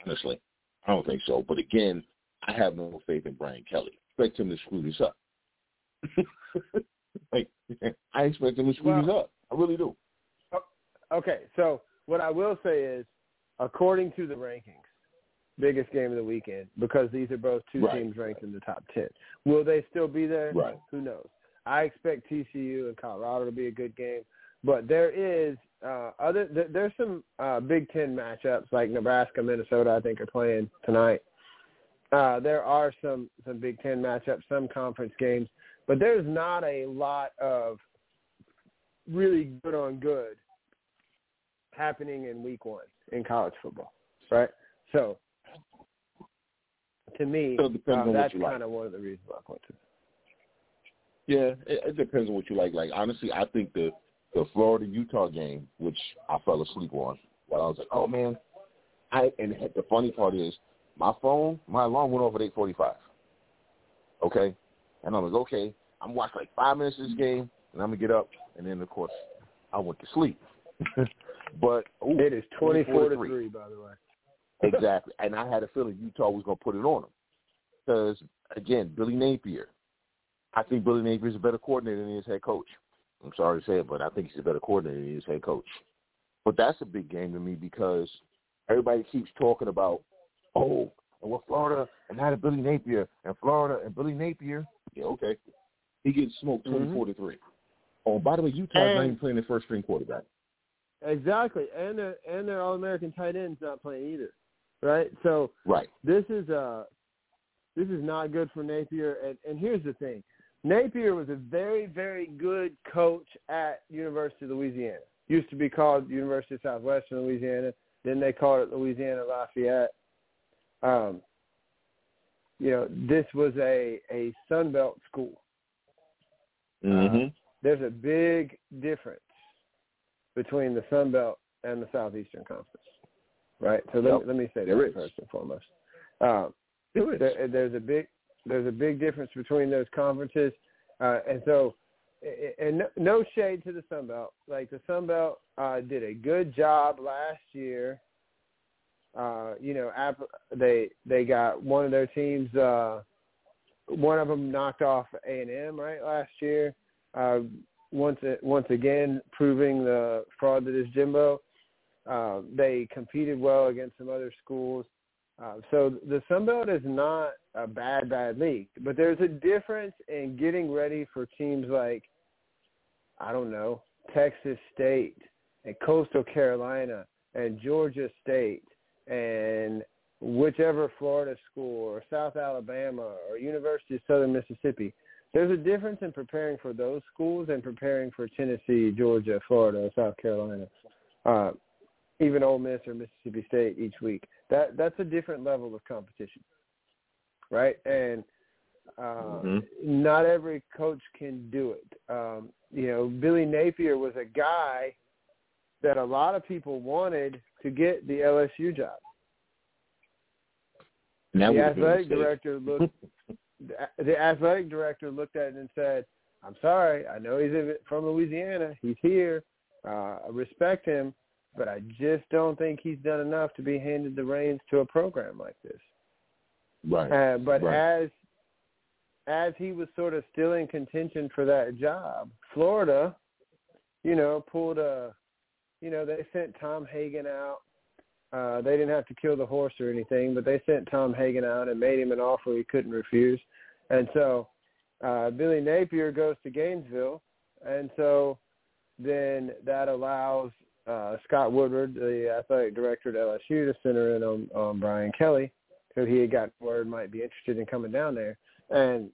Honestly, I don't think so. But again, I have no faith in Brian Kelly. I expect him to screw this up. like, I expect him to screw well, this up. I really do. Okay, so what I will say is, according to the rankings, biggest game of the weekend because these are both two right. teams ranked in the top ten. Will they still be there? Right. Who knows? I expect TCU and Colorado to be a good game, but there is uh, other th- there's some uh, Big Ten matchups like Nebraska, Minnesota. I think are playing tonight. Uh, there are some some Big Ten matchups, some conference games, but there's not a lot of really good on good happening in Week One in college football, right? So, to me, so uh, that's kind like. of one of the reasons I point to. Yeah, it, it depends on what you like. Like honestly, I think the the Florida Utah game, which I fell asleep on. While I was like, oh man, I and the funny part is my phone, my alarm went off at eight forty five. Okay, and I was okay. I'm watching like five minutes of this game, and I'm gonna get up, and then of course I went to sleep. but ooh, it is twenty four to three, by the way. exactly, and I had a feeling Utah was gonna put it on them because again, Billy Napier. I think Billy Napier is a better coordinator than he is head coach. I'm sorry to say it, but I think he's a better coordinator than he is head coach. But that's a big game to me because everybody keeps talking about, oh, and what Florida and now Billy Napier and Florida and Billy Napier. Yeah, okay. He gets smoked twenty four mm-hmm. to three. Oh, by the way, Utah's and, not even playing their first string quarterback. Exactly, and their and their All American tight end's not playing either, right? So right, this is uh this is not good for Napier. And and here's the thing, Napier was a very, very good coach at University of Louisiana. Used to be called University of Southwestern Louisiana. Then they called it Louisiana Lafayette. Um, you know, this was a a Sun Belt school. Mm-hmm. Uh, there's a big difference between the Sun Belt and the Southeastern Conference, right? So let, yep. me, let me say there that is. first and foremost. Um, there, there's a big there's a big difference between those conferences, uh, and so and no shade to the Sun Belt. Like the Sun Belt uh, did a good job last year. Uh, you know, they they got one of their teams. Uh, one of them knocked off A and M right last year. Uh, once once again, proving the fraud that is Jimbo. Uh, they competed well against some other schools. Uh, so the Sun Belt is not a bad, bad league, but there's a difference in getting ready for teams like, I don't know, Texas State and Coastal Carolina and Georgia State and whichever Florida school or South Alabama or University of Southern Mississippi. There's a difference in preparing for those schools and preparing for Tennessee, Georgia, Florida, South Carolina, uh, even Ole Miss or Mississippi State each week. That that's a different level of competition, right? And uh, Mhm. not every coach can do it. Um, you know, Billy Napier was a guy that a lot of people wanted to get the LSU job. That the would've been a athletic director looked the, the athletic director looked at it and said, "I'm sorry, I know he's from Louisiana. He's here. Uh, I respect him, but I just don't think he's done enough to be handed the reins to a program like this." Right. Uh, but Right. as as he was sort of still in contention for that job, Florida, you know, pulled a, you know, they sent Tom Hagen out. Uh, they didn't have to kill the horse or anything, but they sent Tom Hagen out and made him an offer he couldn't refuse. And so uh, Billy Napier goes to Gainesville, and so then that allows uh, Scott Woodward, the athletic director at LSU, to center in on, on Brian Kelly, who he had got word might be interested in coming down there. And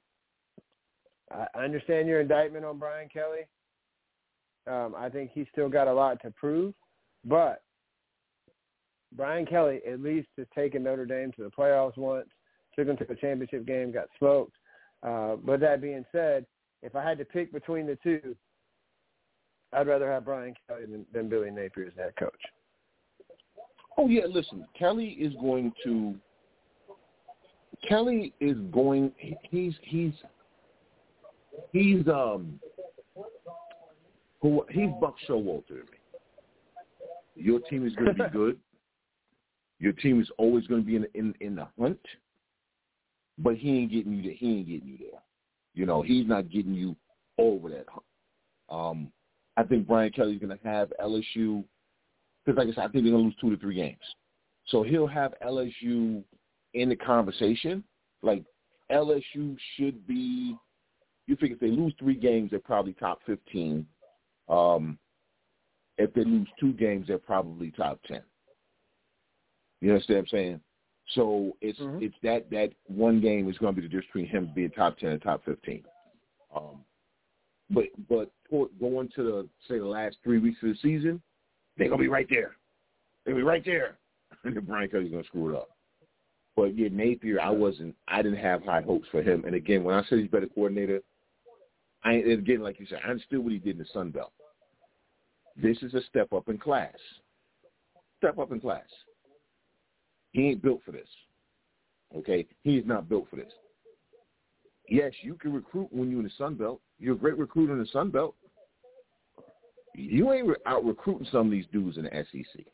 I understand your indictment on Brian Kelly. Um, I think he's still got a lot to prove, but Brian Kelly at least has taken Notre Dame to the playoffs once, took them to the championship game, got smoked. Uh, but that being said, if I had to pick between the two, I'd rather have Brian Kelly than, than Billy Napier as head coach. Oh yeah, listen, Kelly is going to. Kelly is going. he- He's he's he's um. Who he's Buck Showalter to me. Your team is going to be good. Your team is always going to be in in in the hunt, but he ain't getting you there. He ain't getting you there. You know, he's not getting you over that hump. Um, I think Brian Kelly's going to have LSU because, like I said, I think they're going to lose two to three games. So he'll have LSU in the conversation. Like LSU should be. You figure if they lose three games, they're probably top fifteen. Um, if they lose two games, they're probably top ten. You understand what I'm saying? So it's Mhm. it's that that one game is going to be the difference between him being top ten and top fifteen. Um, but but going to the say the last three weeks of the season, they're gonna be right there. They'll be right there. And then Brian Kelly's gonna screw it up. But yeah, Napier, I wasn't. I didn't have high hopes for him. And again, when I said he's better coordinator, I again, like you said, I understood what he did in the Sun Belt. This is a step up in class. Step up in class. He ain't built for this. Okay, he is not built for this. Yes, you can recruit when you're in the Sun Belt. You're a great recruiter in the Sun Belt. You ain't out recruiting some of these dudes in the SEC.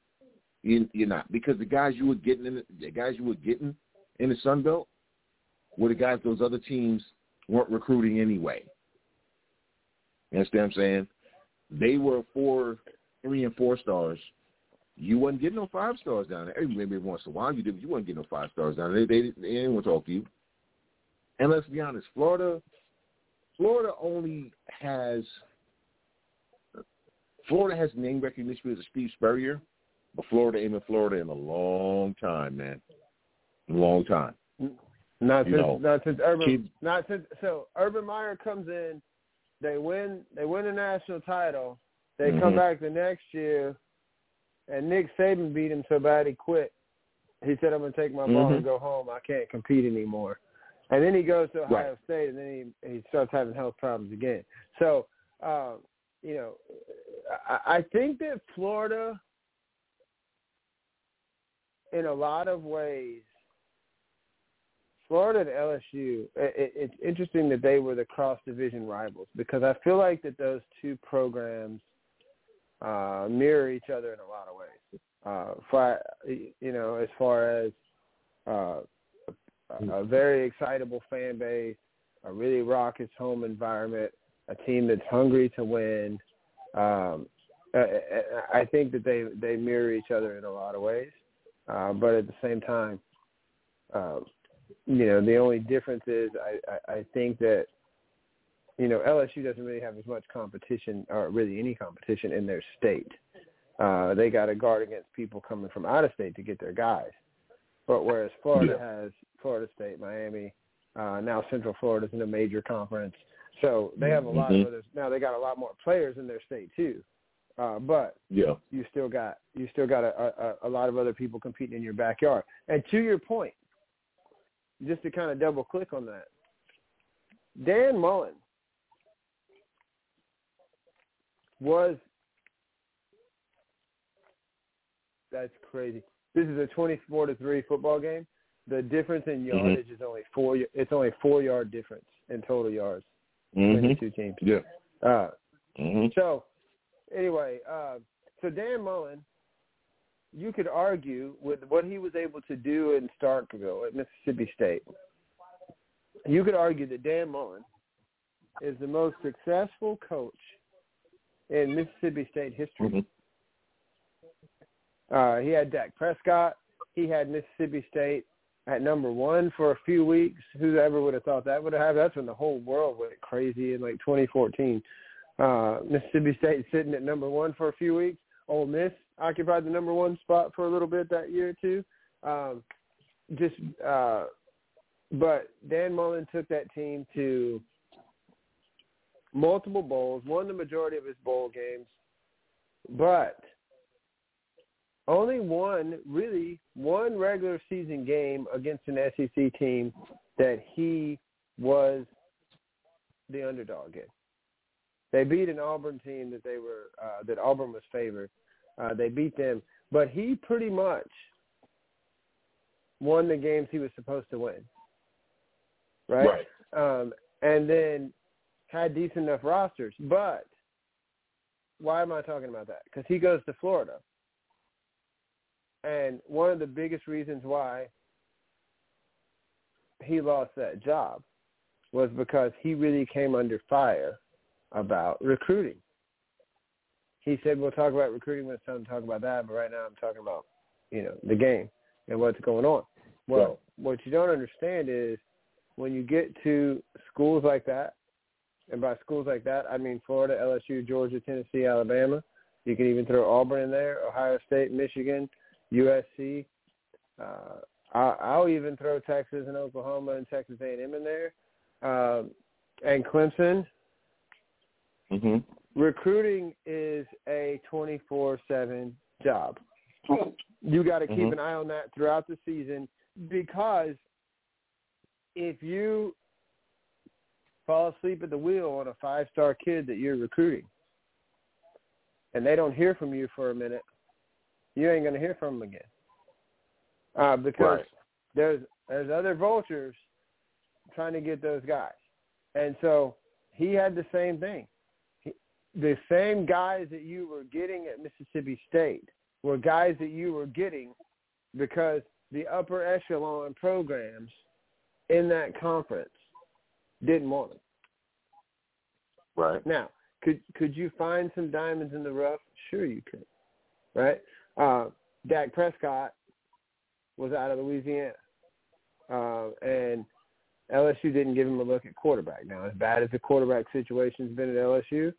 You, you're not because the guys you were getting in the, the guys you were getting in the Sun Belt were the guys those other teams weren't recruiting anyway. You understand what I'm saying? They were four, three, and four stars. You wasn't getting no five stars down there. Maybe once in a while you did, but you wasn't getting no five stars down there. They, they, they didn't want to talk to you. And let's be honest, Florida, Florida only has Florida has name recognition because of Steve Spurrier, but Florida ain't been Florida in a long time, man. A long time. Not You since know, not since Urban kids- not since so Urban Meyer comes in, they win they win a national title, they come Mhm. back the next year, and Nick Saban beat him so bad he quit. He said, "I'm gonna take my ball Mhm. and go home. I can't compete anymore." And then he goes to Ohio Right. State, and then he he starts having health problems again. So, um, you know, I, I think that Florida, in a lot of ways, Florida and LSU, it, it's interesting that they were the cross division rivals because I feel like that those two programs uh, mirror each other in a lot of ways. Uh, for, you know, as far as uh, a, very excitable fan base, a really raucous home environment, a team that's hungry to win. Um, I, think that they they mirror each other in a lot of ways, uh, but at the same time, um, you know, the only difference is I, I, I think that you know LSU doesn't really have as much competition or really any competition in their state. Uh, they got to guard against people coming from out of state to get their guys. But whereas Florida yeah. has Florida State, Miami, uh, now Central Florida is in a major conference, so they have a lot mm-hmm. of others. Now they got a lot more players in their state too. Uh, but yeah, you still got you still got a, a, a lot of other people competing in your backyard. And to your point, just to kind of double click on that, Dan Mullen was that's crazy. This is a twenty-four to three football game. The difference in Mm-hmm. yardage mm-hmm. is only four. It's only four yard difference in total yards mm-hmm. between the two teams. Yeah. Uh, mm-hmm. So anyway, uh, so Dan Mullen, you could argue with what he was able to do in Starkville at Mississippi State. You could argue that Dan Mullen is the most successful coach in Mississippi State history. Mm-hmm. Uh, he had Dak Prescott. He had Mississippi State at number one for a few weeks. Whoever would have thought that would have happened? That's when the whole world went crazy in like 2014. Uh, Mississippi State sitting at number one for a few weeks. Ole Miss occupied the number one spot for a little bit that year too. Um, just, uh, but Dan Mullen took that team to multiple bowls, won the majority of his bowl games, but only one really one regular season game against an SEC team that he was the underdog in. They beat an Auburn team that they were uh, that Auburn was favored. Uh, they beat them, but he pretty much won the games he was supposed to win. Right. Right. Um, and then had decent enough rosters, but why am I talking about that? Because he goes to Florida, and one of the biggest reasons why he lost that job was because he really came under fire about recruiting. He said, "We'll talk about recruiting when it's time to talk about that, but right now I'm talking about, you know, the game and what's going on." Well, Right. what you don't understand is when you get to schools like that, and by schools like that, I mean Florida, LSU, Georgia, Tennessee, Alabama. You can even throw Auburn in there, Ohio State, Michigan, USC. Uh, I'll, I'll even throw Texas and Oklahoma and Texas A&M in there, um, and Clemson. Mm-hmm. Recruiting is a 24/7 job. You got to keep Mhm. an eye on that throughout the season because if you fall asleep at the wheel on a five-star kid that you're recruiting and they don't hear from you for a minute, you ain't going to hear from them again. Uh, because Right. there's there's other vultures trying to get those guys. And so he had the same thing. He, the same guys that you were getting at Mississippi State were guys that you were getting because the upper echelon programs in that conference didn't want them. Right. Now, could could you find some diamonds in the rough? Sure, you could. Right? Uh, Dak Prescott was out of Louisiana, uh, and LSU didn't give him a look at quarterback. Now, as bad as the quarterback situation's been at LSU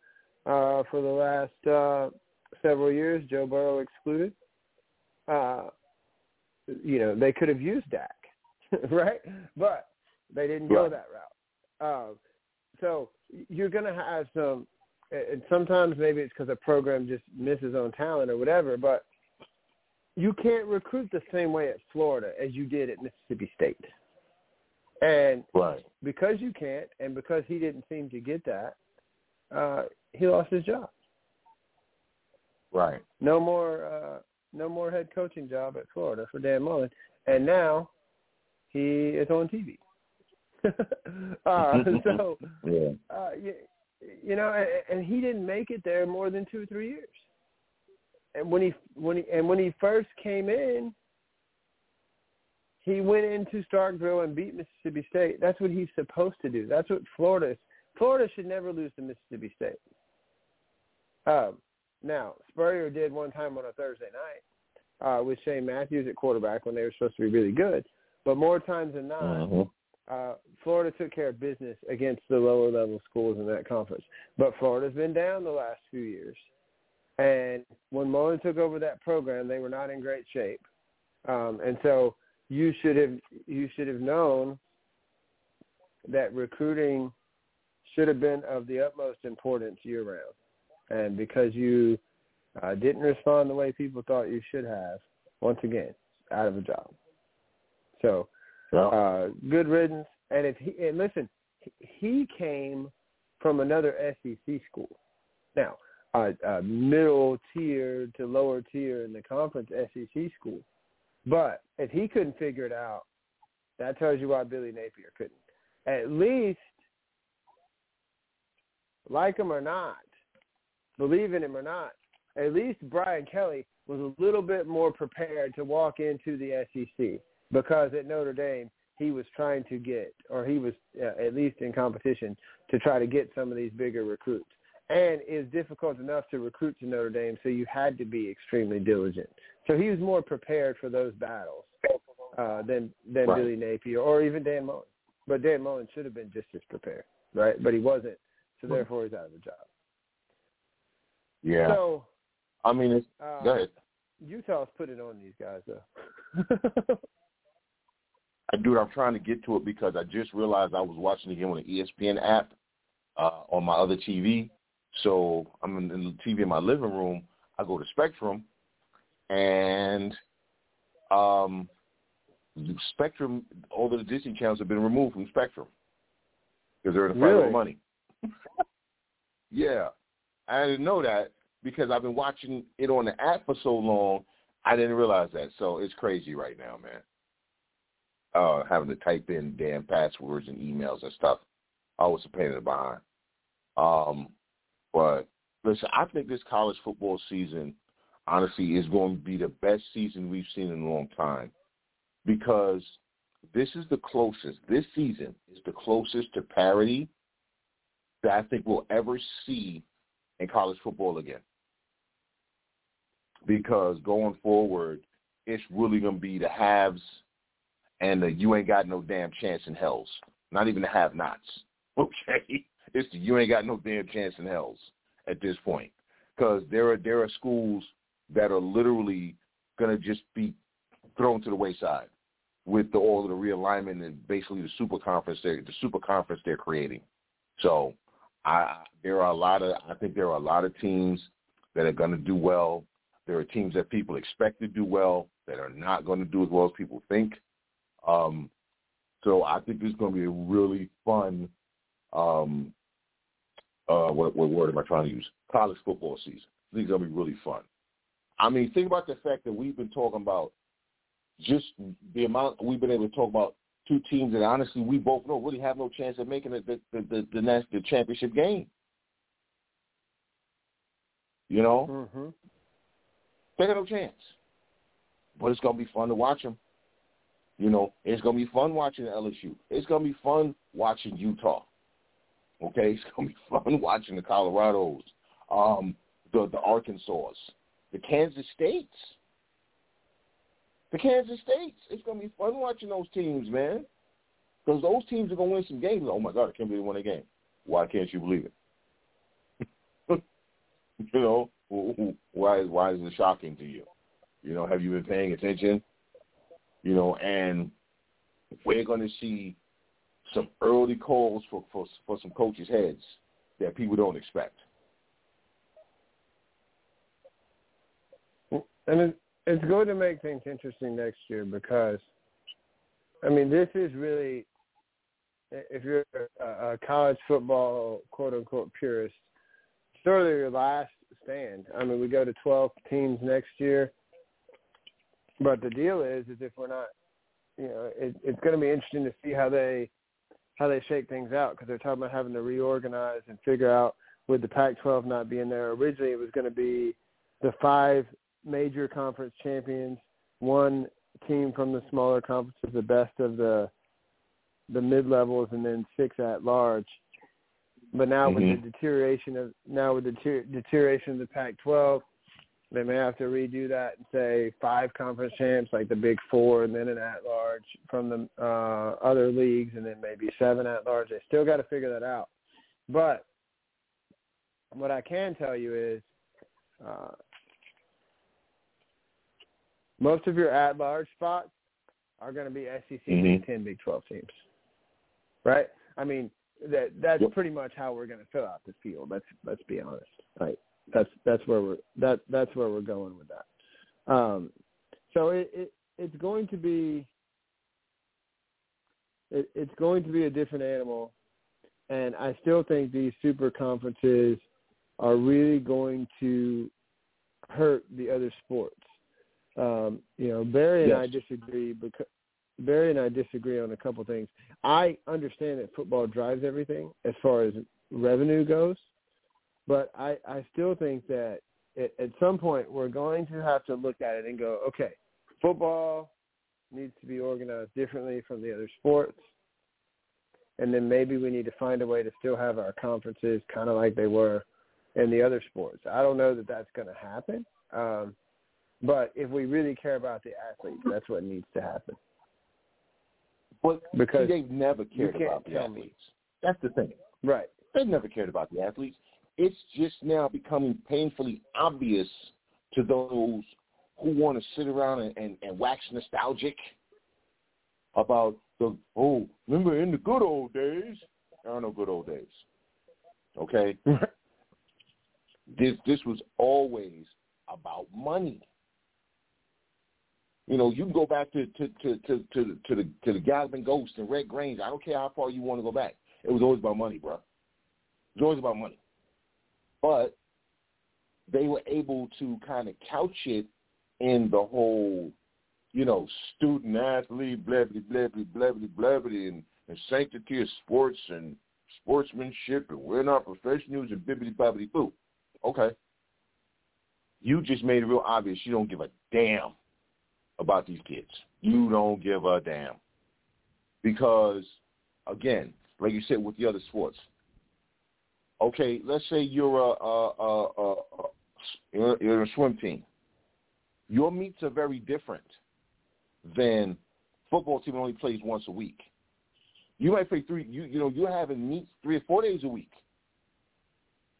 uh, for the last uh, several years, Joe Burrow excluded. Uh, you know, they could have used Dak, right? But they didn't go that route. Uh, so you're going to have some, and sometimes maybe it's because a program just misses on talent or whatever, but you can't recruit the same way at Florida as you did at Mississippi State. And Right. because you can't, and because he didn't seem to get that, uh, he lost his job. Right. No more, uh, no more head coaching job at Florida for Dan Mullen, and now he is on TV. uh, so Yeah. uh, you, you know, and, and he didn't make it there more than two or three years. And when he when he and when he first came in, he went into Starkville and beat Mississippi State. That's what he's supposed to do. That's what Florida is. Florida should never lose to Mississippi State. Um, now Spurrier did one time on a Thursday night uh, with Shane Matthews at quarterback when they were supposed to be really good. But more times than not, Mhm. uh, Florida took care of business against the lower level schools in that conference. But Florida's been down the last few years. And when Mullen took over that program, they were not in great shape. Um, and so you should have you should have known that recruiting should have been of the utmost importance year round, and because you uh, didn't respond the way people thought you should have, once again, out of a job. So, uh, good riddance. And if he and listen, he came from another SEC school. Now, a, a middle tier to lower tier in the conference SEC school. But if he couldn't figure it out, that tells you why Billy Napier couldn't. At least, like him or not, believe in him or not, at least Brian Kelly was a little bit more prepared to walk into the SEC because at Notre Dame he was trying to get, or he was uh, at least in competition to try to get some of these bigger recruits. And it's difficult enough to recruit to Notre Dame, so you had to be extremely diligent. So he was more prepared for those battles uh, than than right. Billy Napier or even Dan Mullen. But Dan Mullen should have been just as prepared, right? But he wasn't, so therefore he's out of a job. Yeah. So, I mean, it's, uh, go ahead. Utah's put it on these guys, though. I do. I'm trying to get to it because I just realized I was watching the game on the ESPN app uh, on my other TV. So I'm in, in the TV in my living room. I go to Spectrum, and um, Spectrum, all the Disney channels have been removed from Spectrum because they're in the fight really? over money. yeah, I didn't know that because I've been watching it on the app for so long. I didn't realize that. So it's crazy right now, man. Uh, having to type in damn passwords and emails and stuff. Always a pain in the behind. Um, but listen, I think this college football season, honestly, is going to be the best season we've seen in a long time because this is the closest. This season is the closest to parity that I think we'll ever see in college football again. Because going forward, it's really going to be the haves and the you ain't got no damn chance in hells. Not even the have-nots. Okay? It's the you ain't got no damn chance in hells at this point. Because there are there are schools that are literally to just be thrown to the wayside with the, all of the realignment and basically the super conference they the super conference they're creating. So I there are a lot of I think there are a lot of teams that are to do well. There are teams that people expect to do well that are not to do as well as people think. Um, so I think it's going to be a really fun um, uh, what, what word am I trying to use? College football season. I think it's to be really fun. I mean, think about the fact that we've been talking about just the amount we've been able to talk about two teams that honestly we both know really have no chance of making the the the, the, the, national championship game. You know, mm-hmm. they got no chance. But it's gonna be fun to watch them. You know, it's gonna be fun watching LSU. It's gonna be fun watching Utah. Okay, it's gonna be fun watching the Colorados, um, the the Arkansas, the Kansas States, the Kansas States. It's gonna be fun watching those teams, man, because those teams are gonna win some games. Oh my God, I can't believe they won a game. Why can't you believe it? you know, why why is it shocking to you? You know, have you been paying attention? You know, and we're to see some early calls for, for for some coaches' heads that people don't expect. And it's going to make things interesting next year because, I mean, this is really, if you're a, a college football quote unquote purist, of your last stand. I mean, we go to 12 teams next year, but the deal is, is if we're not, you know, it, it's going to be interesting to see how they how they shake things out because they're talking about having to reorganize and figure out with the Pac-12 not being there. Originally, it was going to be the five major conference champions, one team from the smaller conferences, the best of the the mid levels, and then six at large. But now mm-hmm. with the deterioration of now with the deterioration of the Pac-12, they may have to redo that and say five conference champs, like the Big Four, and then an at-large from the uh, other leagues, and then maybe seven at-large. They still got to figure that out. But what I can tell you is uh, most of your at-large spots are going to be SEC, Mhm. Big Ten, Big Twelve teams, right? I mean, that that's Yep. pretty much how we're going to fill out the field. Let's let's be honest, right? That's that's where we're that that's where we're going with that. Um, so it, it it's going to be it, it's going to be a different animal, and I still think these super conferences are really going to hurt the other sports. Um, you know, Barry and Yes. I disagree because Barry and I disagree on a couple things. I understand that football drives everything as far as revenue goes, but I, I still think that at, at some point we're going to have to look at it and go, okay, football needs to be organized differently from the other sports. And then maybe we need to find a way to still have our conferences kind of like they were in the other sports. I don't know that that's going to happen. Um, but if we really care about the athletes, that's what needs to happen. But Because they've never cared about the tell me. athletes. That's the thing. Right. They've never cared about the athletes. It's just now becoming painfully obvious to those who want to sit around and, and, and wax nostalgic about the oh, remember in the good old days. There are no good old days. Okay? this this was always about money. You know, you can go back to to to to to, to the to the Galloping Ghost and Red Grange. I don't care how far you want to go back. It was always about money, bro. It was always about money. But they were able to kind of couch it in the whole, you know, student athlete, blabbity blabbity blabbity blabbity, and, and sanctity of sports and sportsmanship, and we're not professionals and bibbity bobbity boo. Okay. You just made it real obvious you don't give a damn about these kids. You don't give a damn. Because, again, like you said with the other sports, okay, let's say you're a, a, a, a, you're, a swim team. Your meets are very different than football team only plays once a week. You might play three. You you know you're having meets three or four days a week.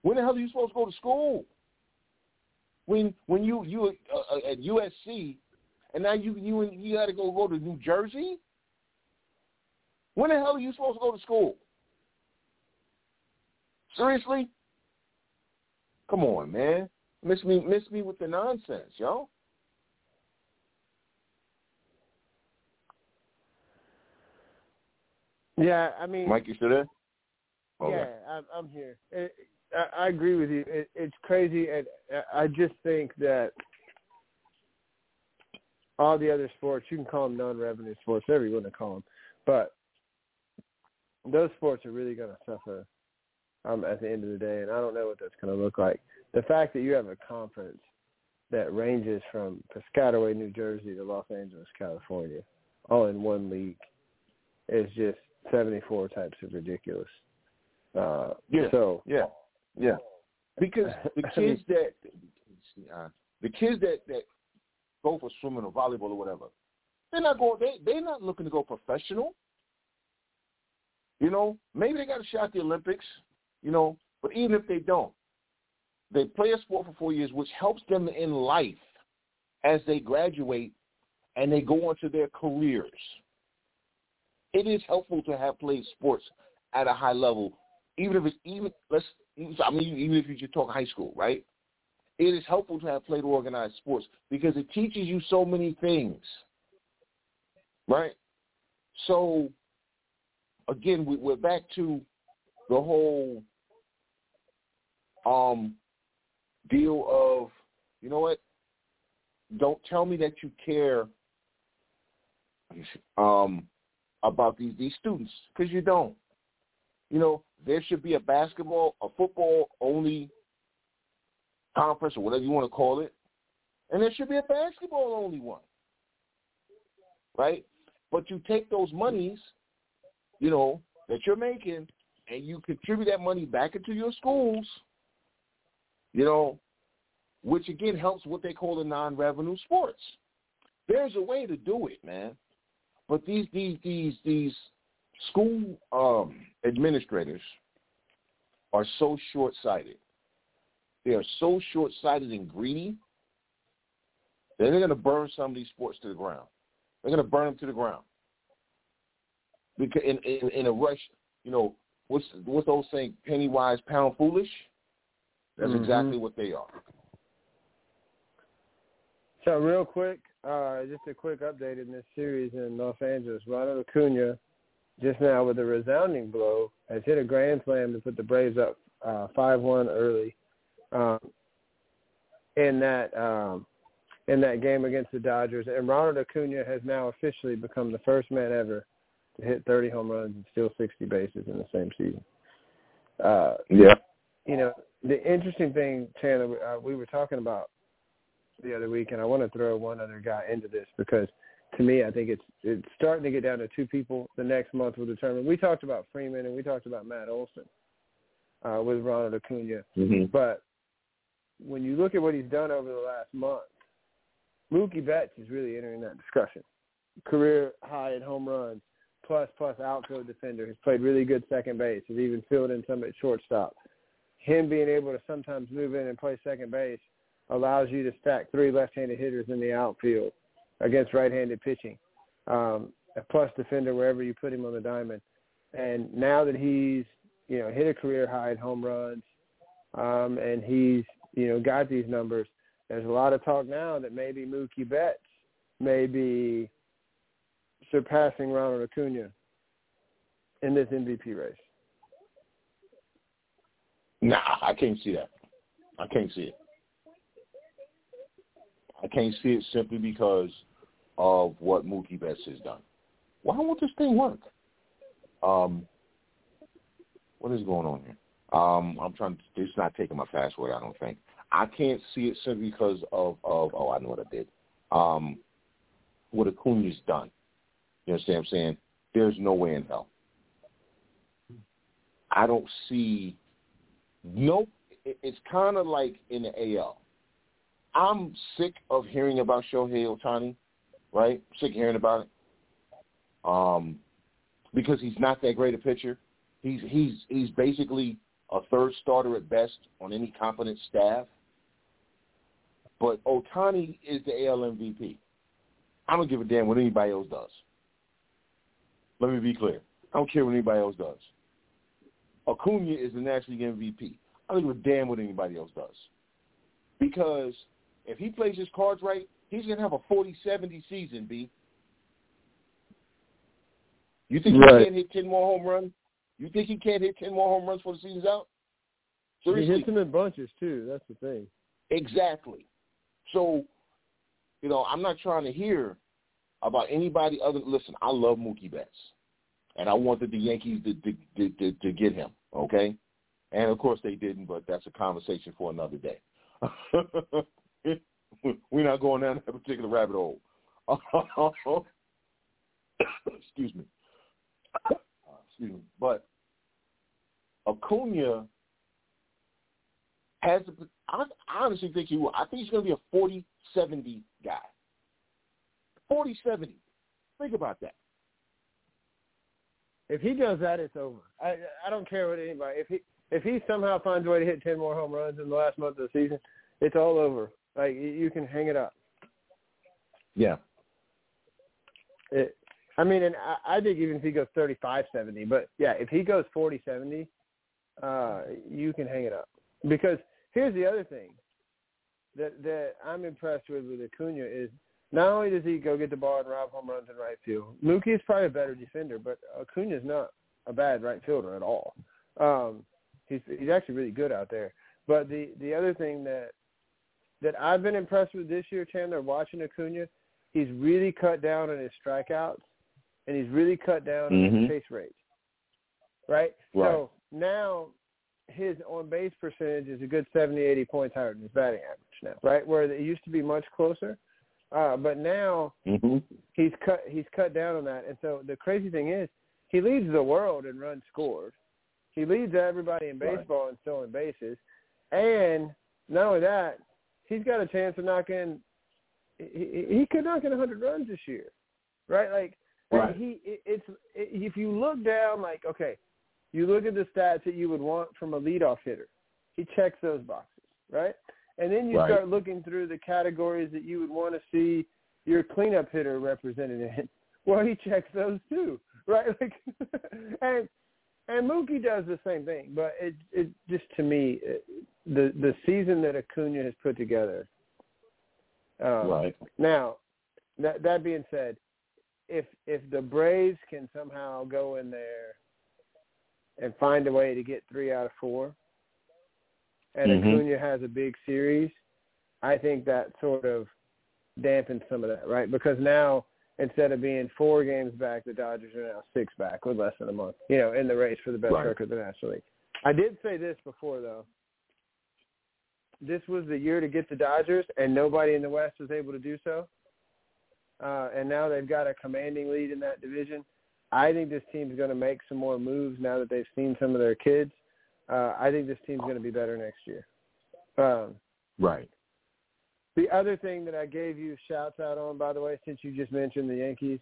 When the hell are you supposed to go to school? When when you you uh, at USC, and now you you you got to go go to New Jersey. When the hell are you supposed to go to school? Seriously? Come on, man. Miss me miss me with the nonsense, yo. Yeah, I mean, Mike, you still there? Oh, okay. yeah, I'm, I'm here. It, I, I agree with you. It, it's crazy, and I just think that all the other sports, you can call them non-revenue sports, whatever you want to call them, but those sports are really going to suffer um, at the end of the day, and I don't know what that's going to look like. The fact that you have a conference that ranges from Piscataway, New Jersey, to Los Angeles, California, all in one league, is just 74 types of ridiculous. Uh, Yeah. So Yeah, yeah. Because the kids that uh, the kids that that go for swimming or volleyball or whatever, they're not going. They they're not looking to go professional. You know, maybe they got a shot at the Olympics. You know, but even if they don't, they play a sport for four years, which helps them in life as they graduate and they go on to their careers. It is helpful to have played sports at a high level, even if it's even let's. I mean, even if you just talk high school, right? It is helpful to have played organized sports because it teaches you so many things, right? So, again, we, we're back to the whole um, deal of, you know what? Don't tell me that you care um, about these these students because you don't. You know, there should be a basketball, a football only conference or whatever you want to call it, and there should be a basketball only one, right? But you take those monies, you know, that you're making, and you contribute that money back into your schools, you know, which again helps what they call the non-revenue sports. There's a way to do it, man. But these these these these school um, administrators are so short-sighted. They are so short-sighted and greedy they're going to burn some of these sports to the ground. They're going to burn them to the ground. Because in, in in a rush, you know, what's what's those saying? Penny wise, pound foolish. That's Mhm. exactly what they are. So real quick, uh, just a quick update in this series in Los Angeles. Ronald Acuna, just now with a resounding blow, has hit a grand slam to put the Braves up uh, five-one early um, in that um, in that game against the Dodgers. And Ronald Acuna has now officially become the first man ever to hit 30 home runs and steal 60 bases in the same season. Uh, Yeah. you know, the interesting thing, Chandler, uh, we were talking about the other week, and I want to throw one other guy into this because to me, I think it's it's starting to get down to two people. The next month will determine. We talked about Freeman and we talked about Matt Olson uh, with Ronald Acuna, Mm-hmm. but when you look at what he's done over the last month, Mookie Betts is really entering that discussion. Career high in home runs, plus plus outfield defender. Has played really good second base. Has even filled in some at shortstop. Him being able to sometimes move in and play second base allows you to stack three left-handed hitters in the outfield against right-handed pitching. Um, a plus defender wherever you put him on the diamond. And now that he's you know hit a career high in home runs, um, and he's you know got these numbers, there's a lot of talk now that maybe Mookie Betts may be surpassing Ronald Acuna in this MVP race. Nah, I can't see that. I can't see it. I can't see it simply because of what Mookie Betts has done. Why won't this thing work? Um, what is going on here? Um, I'm trying. To, it's not taking my password. I don't think. I can't see it simply because of of. Oh, I know what I did. Um, what Acuna's done. You understand what I'm saying? There's no way in hell. I don't see. Nope. It's kind of like in the AL. I'm sick of hearing about Shohei Ohtani, right? Sick of hearing about it. Um, because he's not that great a pitcher. He's he's he's basically a third starter at best on any competent staff. But Otani is the AL MVP. I don't give a damn what anybody else does. Let me be clear. I don't care what anybody else does. Acuna is the National League MVP. I don't give a damn what anybody else does. Because if he plays his cards right, he's going to have a 40-70 season, B. You think Right. he can't hit 10 more home runs? You think he can't hit 10 more home runs before the season's out? He Seriously? hits them in bunches too. That's the thing. Exactly. So, you know, I'm not trying to hear about anybody other. Listen, I love Mookie Betts, and I wanted the Yankees to to, to, to, get him. Okay, and of course they didn't, but that's a conversation for another day. We're not going down that particular rabbit hole. Excuse me. Excuse me. But Acuna has the, I, I honestly think he will. I think he's going to be a 40-70 guy. 40-70. Think about that. If he does that, it's over. I I don't care what anybody. If he if he somehow finds a way to hit ten more home runs in the last month of the season, it's all over. Like you- you can hang it up. Yeah. It, I mean, and I, I think even if he goes thirty-five seventy, but yeah, if he goes forty seventy, uh, you can hang it up. Because here's the other thing that that I'm impressed with with Acuna is not only does he go get the ball and rob home runs in right field, Mookie is probably a better defender, but Acuna is not a bad right fielder at all. Um, he's he's actually really good out there. But the the other thing that that I've been impressed with this year, Chandler, watching Acuna, he's really cut down on his strikeouts, and he's really cut down on Mhm. his chase rates. Right? Right. So now his on base percentage is a good 70, 80 points higher than his batting average now, right? Where it used to be much closer. Uh, but now Mm-hmm. he's cut he's cut down on that. And so the crazy thing is he leads the world in runs scored. He leads everybody in Right. baseball in stolen bases. And not only that, he's got a chance of knocking he, he could knock in a 100 runs this year. Right? Like Right. he it, it's it, if you look down like okay, you look at the stats that you would want from a leadoff hitter. He checks those boxes, right? And then you Right. start looking through the categories that you would want to see your cleanup hitter represented in. Well, he checks those too, right? Like, and and Mookie does the same thing, but it it just to me it, the the season that Acuna has put together. Um, right. Now, that that being said, if if the Braves can somehow go in there and find a way to get three out of four, and Mhm. Acuna has a big series, I think that sort of dampens some of that, right? Because now instead of being four games back, the Dodgers are now six back with less than a month, you know, in the race for the best Right. record in the National League. I did say this before though. This was the year to get the Dodgers, and nobody in the West was able to do so. Uh, and now they've got a commanding lead in that division. I think this team's going to make some more moves now that they've seen some of their kids. Uh, I think this team's going to be better next year. Um, Right. the other thing that I gave you shouts out on, by the way, since you just mentioned the Yankees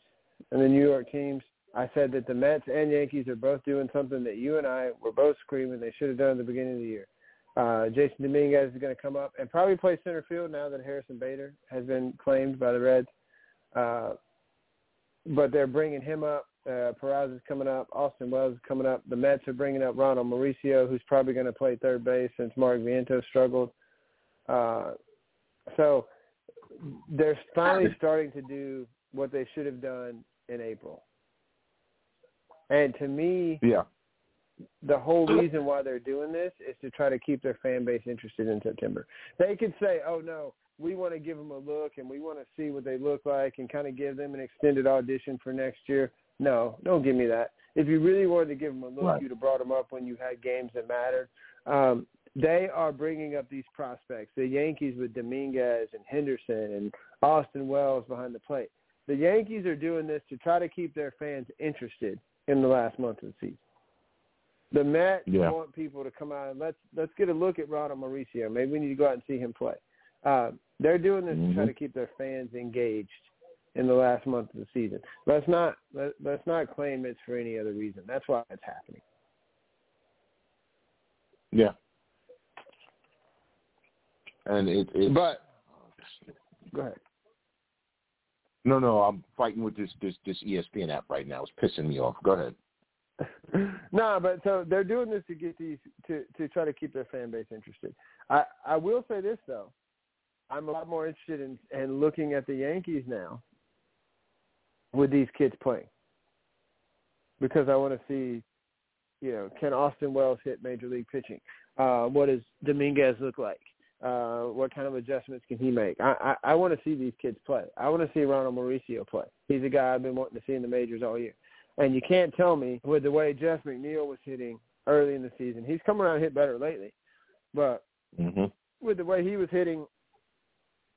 and the New York teams, I said that the Mets and Yankees are both doing something that you and I were both screaming they should have done at the beginning of the year. Uh, Jasson Dominguez is going to come up and probably play center field now that Harrison Bader has been claimed by the Reds. Uh, but they're bringing him up. Uh, Perez is coming up. Austin Wells is coming up. The Mets are bringing up Ronald Mauricio, who's probably going to play third base since Mark Vientos struggled. Uh, so they're finally starting to do what they should have done in April. And to me, Yeah. the whole reason why they're doing this is to try to keep their fan base interested in September. They could say, "Oh no, we want to give them a look and we want to see what they look like and kind of give them an extended audition for next year." No, don't give me that. If you really wanted to give them a look, Right. you'd have brought them up when you had games that mattered. Um, they are bringing up these prospects. The Yankees with Dominguez and Henderson and Austin Wells behind the plate. The Yankees are doing this to try to keep their fans interested in the last month of the season. The Mets Yeah. want people to come out and let's let's get a look at Ronald Mauricio. Maybe we need to go out and see him play. Uh, they're doing this to try Mhm. to keep their fans engaged in the last month of the season. Let's not let, let's not claim it's for any other reason. That's why it's happening. Yeah. And it, it's But go ahead. no, no. I'm fighting with this this this ESPN app right now. It's pissing me off. Go ahead. no, but so they're doing this to get these to to try to keep their fan base interested. I I will say this though, I'm a lot more interested in in looking at the Yankees now with these kids playing because I want to see, you know, can Austin Wells hit major league pitching? Uh, what does Dominguez look like? Uh, what kind of adjustments can he make? I I, I want to see these kids play. I want to see Ronald Mauricio play. He's a guy I've been wanting to see in the majors all year. And you can't tell me with the way Jeff McNeil was hitting early in the season. He's come around and hit better lately. But hmm with the way he was hitting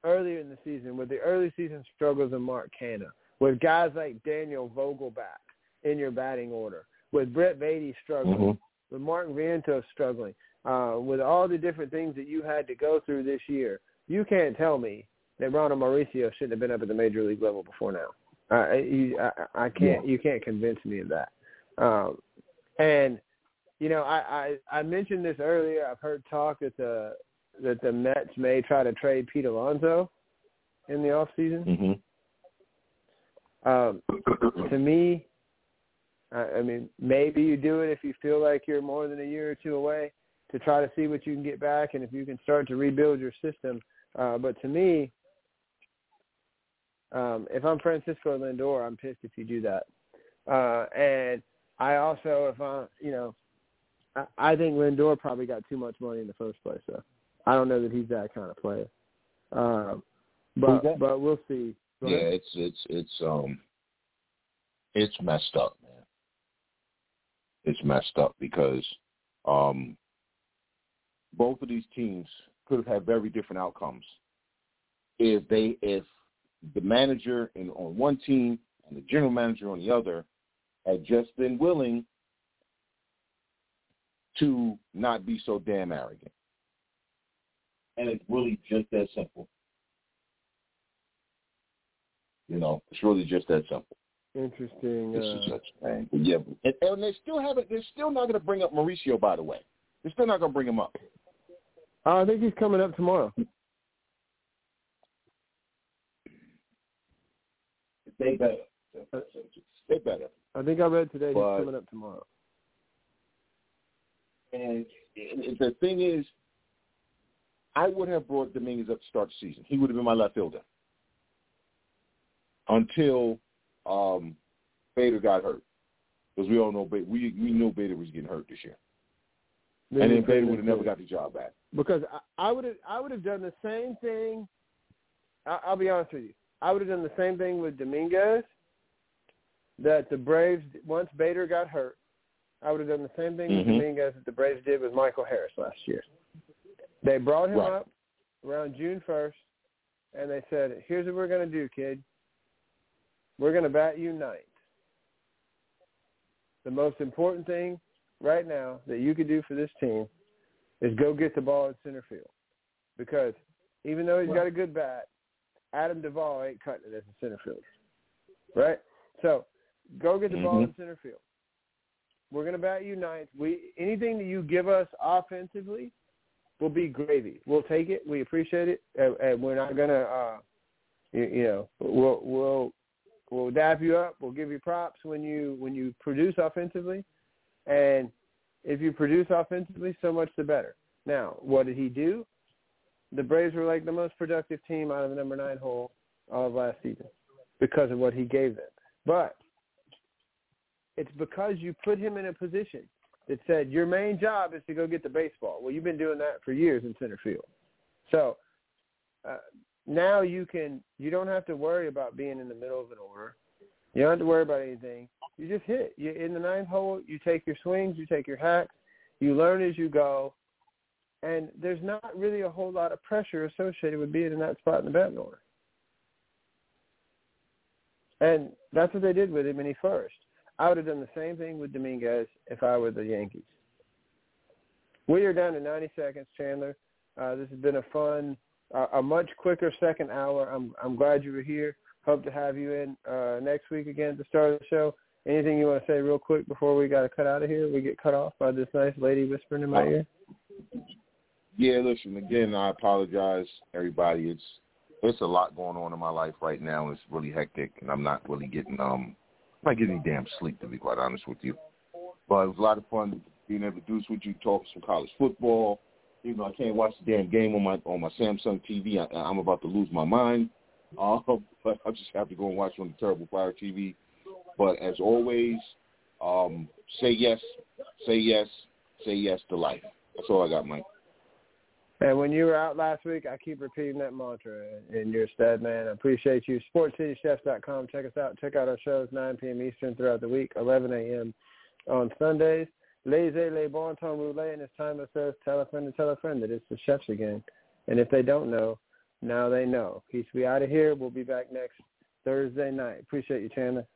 earlier in the season, with the early season struggles of Mark Canha, with guys like Daniel Vogelbach in your batting order, with Brett Baty struggling, hmm with Martin Vientos struggling, uh, with all the different things that you had to go through this year, you can't tell me that Ronald Mauricio shouldn't have been up at the major league level before now. Uh, you, I, I can't. You can't convince me of that. Um, and you know, I, I I mentioned this earlier. I've heard talk that the that the Mets may try to trade Pete Alonso in the off season. hmm Um, to me, I, I mean, maybe you do it if you feel like you're more than a year or two away to try to see what you can get back and if you can start to rebuild your system. Uh, but to me, um, if I'm Francisco Lindor, I'm pissed if you do that. Uh, and I also, if I, you know, I, I think Lindor probably got too much money in the first place. So I don't know that he's that kind of player. Um, but but we'll see. Go Yeah, ahead. it's it's it's um it's messed up, man. It's messed up because um both of these teams could have had very different outcomes if they if the manager in on one team and the general manager on the other had just been willing to not be so damn arrogant. And it's really just that simple. You know, it's really just that simple. Interesting. This is Uh, such yeah, and, and they still haven't. They're still not going to bring up Mauricio. By the way, they're still not going to bring him up. I think he's coming up tomorrow. They better. They better. I think I read today But- he's coming up tomorrow. And the thing is, I would have brought Dominguez up to start the season. He would have been my left fielder until um, Bader got hurt. Because we all know Bader, we we knew Bader was getting hurt this year, and then Bader would have never got the job back. because I, I would have I would have done the same thing. I, I'll be honest with you. I would have done the same thing with Dominguez that the Braves once Bader got hurt. I would have done the same thing with Mhm. Dominguez that the Braves did with Michael Harris last year. They brought him Right. up around June first, and they said, "Here's what we're going to do, kid. We're going to bat you ninth. The most important thing right now that you could do for this team is go get the ball in center field. Because even though he's got a good bat, Adam Duvall ain't cutting it as a center fielder. Right? So go get the ball in center field. We're gonna bat you ninth. We anything that you give us offensively will be gravy. We'll take it. We appreciate it, and, and we're not gonna, uh, you, you know, we'll we'll we'll dap you up. We'll give you props when you when you produce offensively, and if you produce offensively, so much the better. Now, what did he do? The Braves were like the most productive team out of the number nine hole all of last season because of what he gave them. But it's because you put him in a position that said your main job is to go get the baseball. Well, you've been doing that for years in center field. So uh, now you can you don't have to worry about being in the middle of an order. You don't have to worry about anything. You just hit. You in the ninth hole. You take your swings. You take your hacks. You learn as you go, and there's not really a whole lot of pressure associated with being in that spot in the batting order. And that's what they did with him, and he first. I would have done the same thing with Dominguez if I were the Yankees. We are down to 90 seconds, Chandler. Uh, this has been a fun, uh, a much quicker second hour. I'm I'm glad you were here. Hope to have you in uh, next week again the start of the show. Anything you want to say real quick before we got to cut out of here? We get cut off by this nice lady whispering in my ear. Yeah, listen, again, I apologize, everybody. It's it's a lot going on in my life right now. It's really hectic, and I'm not really getting um, I'm not getting any damn sleep to be quite honest with you. But it was a lot of fun being able to do this with you, talk some college football. Even though I can't watch the damn game on my on my Samsung TV, I, I'm about to lose my mind. Um, but I just have to go and watch on the terrible Fire TV. But as always, um, say yes, say yes, say yes to life. That's all I got, Mike. And when you were out last week, I keep repeating that mantra, and you're a stud man. I appreciate you. SportsCityChefs.com. Check us out. Check out our shows 9 p.m. Eastern throughout the week, 11 a.m. on Sundays. Laissez les bon temps rouler, and it's time it says tell a friend to tell a friend that it's the chefs again. And if they don't know, now they know. Peace. We out of here. We'll be back next Thursday night. Appreciate you, Chandler.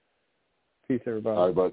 Peace, everybody. All right, bud.